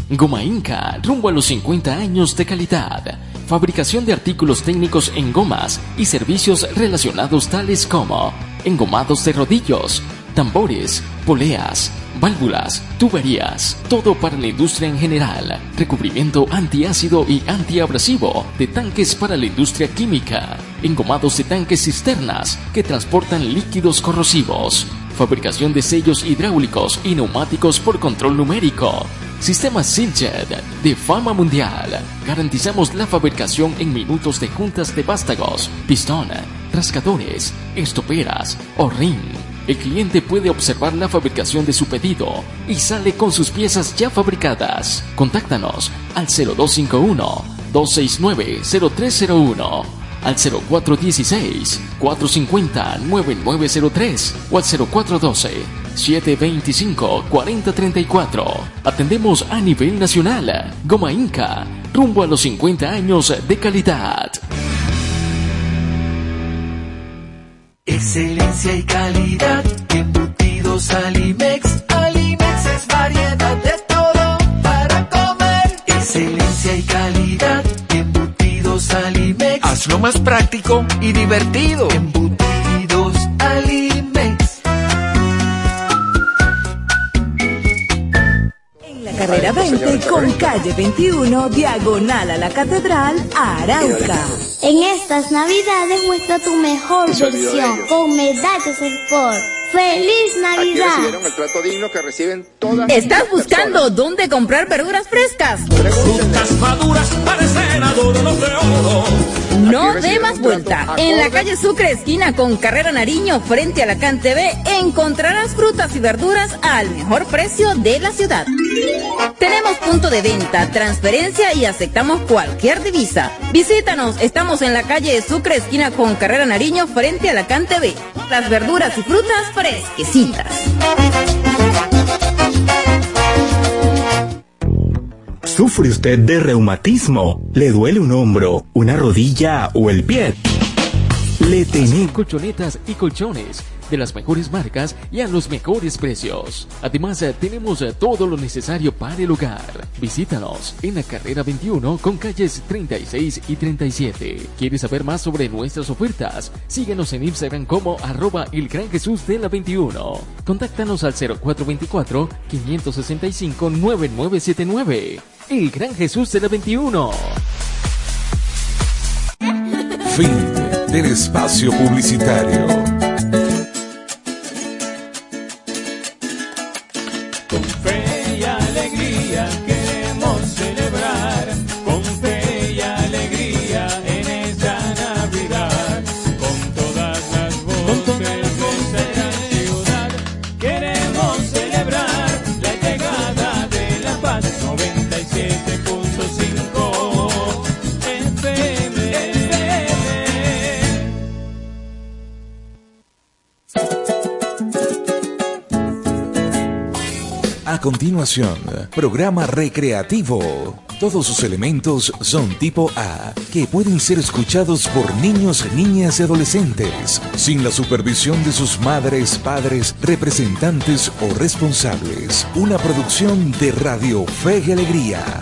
Goma Inca, rumbo a los 50 años de calidad. Fabricación de artículos técnicos en gomas y servicios relacionados tales como engomados de rodillos, tambores, poleas, válvulas, tuberías, todo para la industria en general, recubrimiento antiácido y antiabrasivo de tanques para la industria química, engomados de tanques cisternas que transportan líquidos corrosivos, fabricación de sellos hidráulicos y neumáticos por control numérico, Sistema Siljet de fama mundial. Garantizamos la fabricación en minutos de juntas de vástagos, pistón, rascadores, estoperas o ring. El cliente puede observar la fabricación de su pedido y sale con sus piezas ya fabricadas. Contáctanos al 0251 269 0301 al 0416-450-9903 o al 0412-725-4034. Atendemos a nivel nacional. Goma Inca, rumbo a los 50 años de calidad. Excelencia y calidad, embutidos Alimex. Hazlo más práctico y divertido. Embutidos Alimex. En la carrera 20 con calle 21, diagonal a la Catedral, Arauca. En estas navidades muestra tu mejor versión con Medallas Sport. ¡Feliz Navidad! recibieron el trato digno que reciben todas ¿Estás buscando dónde comprar verduras frescas? Frutas maduras parecen adornos de oro. No dé más vuelta. En la calle Sucre, esquina con Carrera Nariño, frente a la CAN TV, encontrarás frutas y verduras al mejor precio de la ciudad. Tenemos punto de venta, transferencia y aceptamos cualquier divisa. Visítanos, estamos en la calle Sucre, esquina con Carrera Nariño, frente a la CAN TV. Las verduras y frutas fresquecitas. ¿Sufre usted de reumatismo? ¿Le duele un hombro, una rodilla o el pie? Le tenemos colchonetas y colchones de las mejores marcas y a los mejores precios. Además, tenemos todo lo necesario para el hogar. Visítanos en la carrera 21 con calles 36 y 37. ¿Quieres saber más sobre nuestras ofertas? Síguenos en Instagram como arroba el gran Jesús de la 21. Contáctanos al 0424 565 9979. El gran Jesús de la 21. Fin del espacio publicitario. Continuación, programa recreativo. Todos sus elementos son tipo A, que pueden ser escuchados por niños, niñas y adolescentes, sin la supervisión de sus madres, padres, representantes o responsables. Una producción de Radio Fe y Alegría.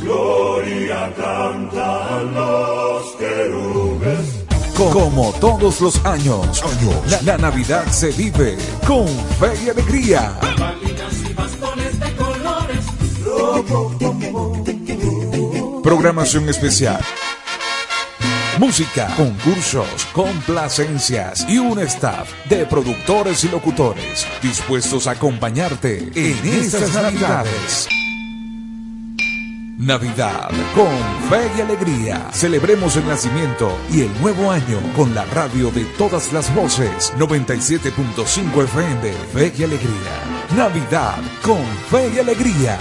Gloria cantan los querubes. Co- Como todos los años, la, la Navidad se vive con fe y alegría. Bambalinas y bastones de colores. Programación especial. música, concursos, complacencias y un staff de productores y locutores dispuestos a acompañarte en estas Navidades. Navidad con fe y alegría. Celebremos el nacimiento y el nuevo año con la radio de todas las voces. 97.5 FM. Fe y alegría. Navidad con fe y alegría.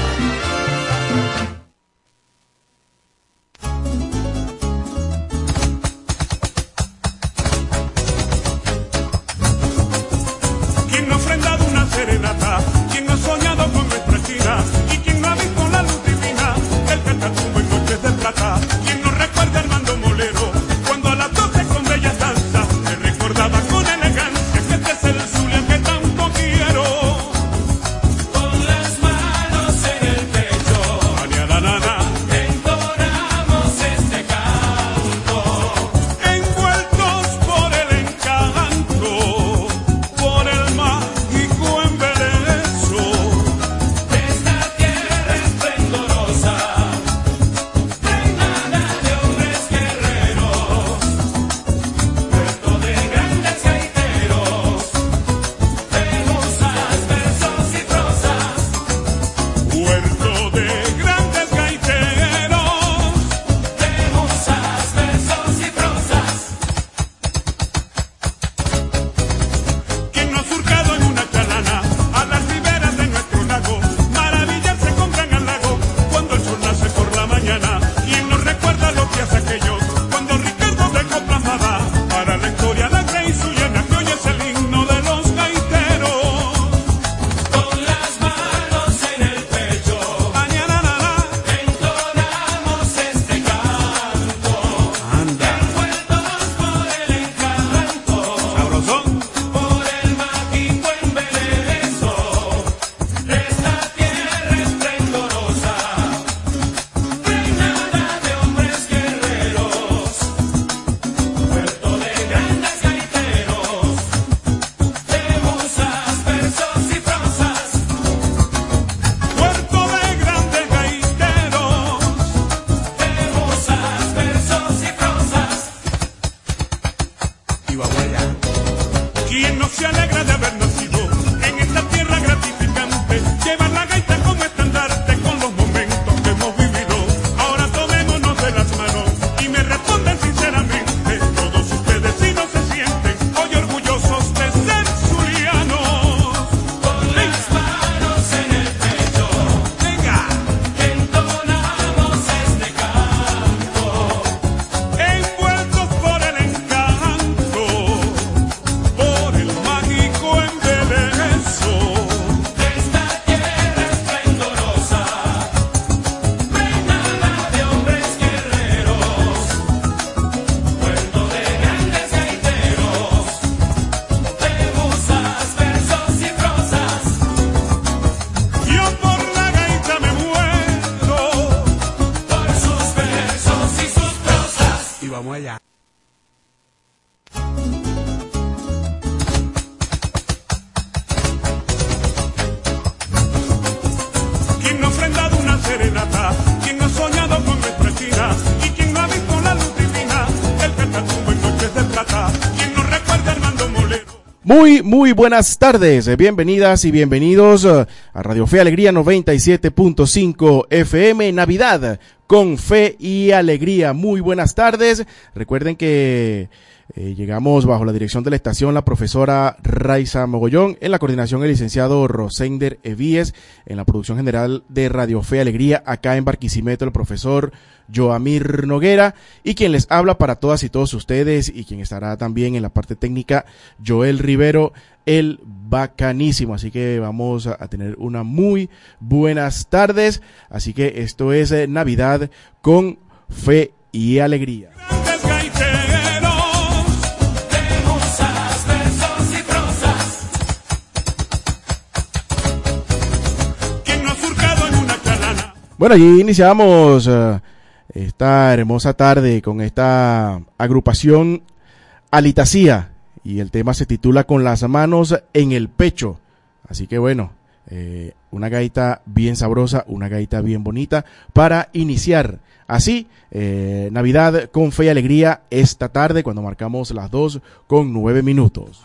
Muy, muy buenas tardes, bienvenidas y bienvenidos eh, a Radio Fe Alegría 97.5 FM Navidad con fe y alegría. Muy buenas tardes. Recuerden que eh, llegamos bajo la dirección de la estación la profesora Raiza Mogollón, en la coordinación el licenciado Rosender Evíes, en la producción general de Radio Fe Alegría, acá en Barquisimeto el profesor Joamir Noguera y quien les habla para todas y todos ustedes y quien estará también en la parte técnica Joel Rivero, el bacanísimo. Así que vamos a, a tener una muy buenas tardes. Así que esto es eh, Navidad con fe y alegría. Bueno, allí iniciamos eh, esta hermosa tarde con esta agrupación Alitacía y el tema se titula Con las manos en el pecho. Así que bueno, eh, una gaita bien sabrosa, una gaita bien bonita para iniciar Así, eh, Navidad con fe y alegría esta tarde cuando marcamos las 2 con 9 minutos.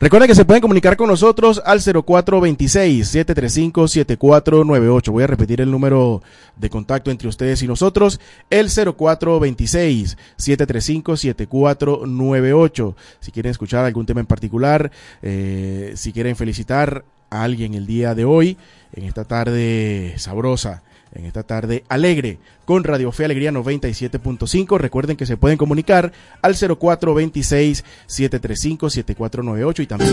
Recuerda que se pueden comunicar con nosotros al 0426-735-7498. Voy a repetir el número de contacto entre ustedes y nosotros, el 0426-735-7498. Si quieren escuchar algún tema en particular, eh, si quieren felicitar a alguien el día de hoy, en esta tarde sabrosa en esta tarde alegre con Radio Fe Alegría 97.5. Recuerden que se pueden comunicar al 0426-735-7498 y también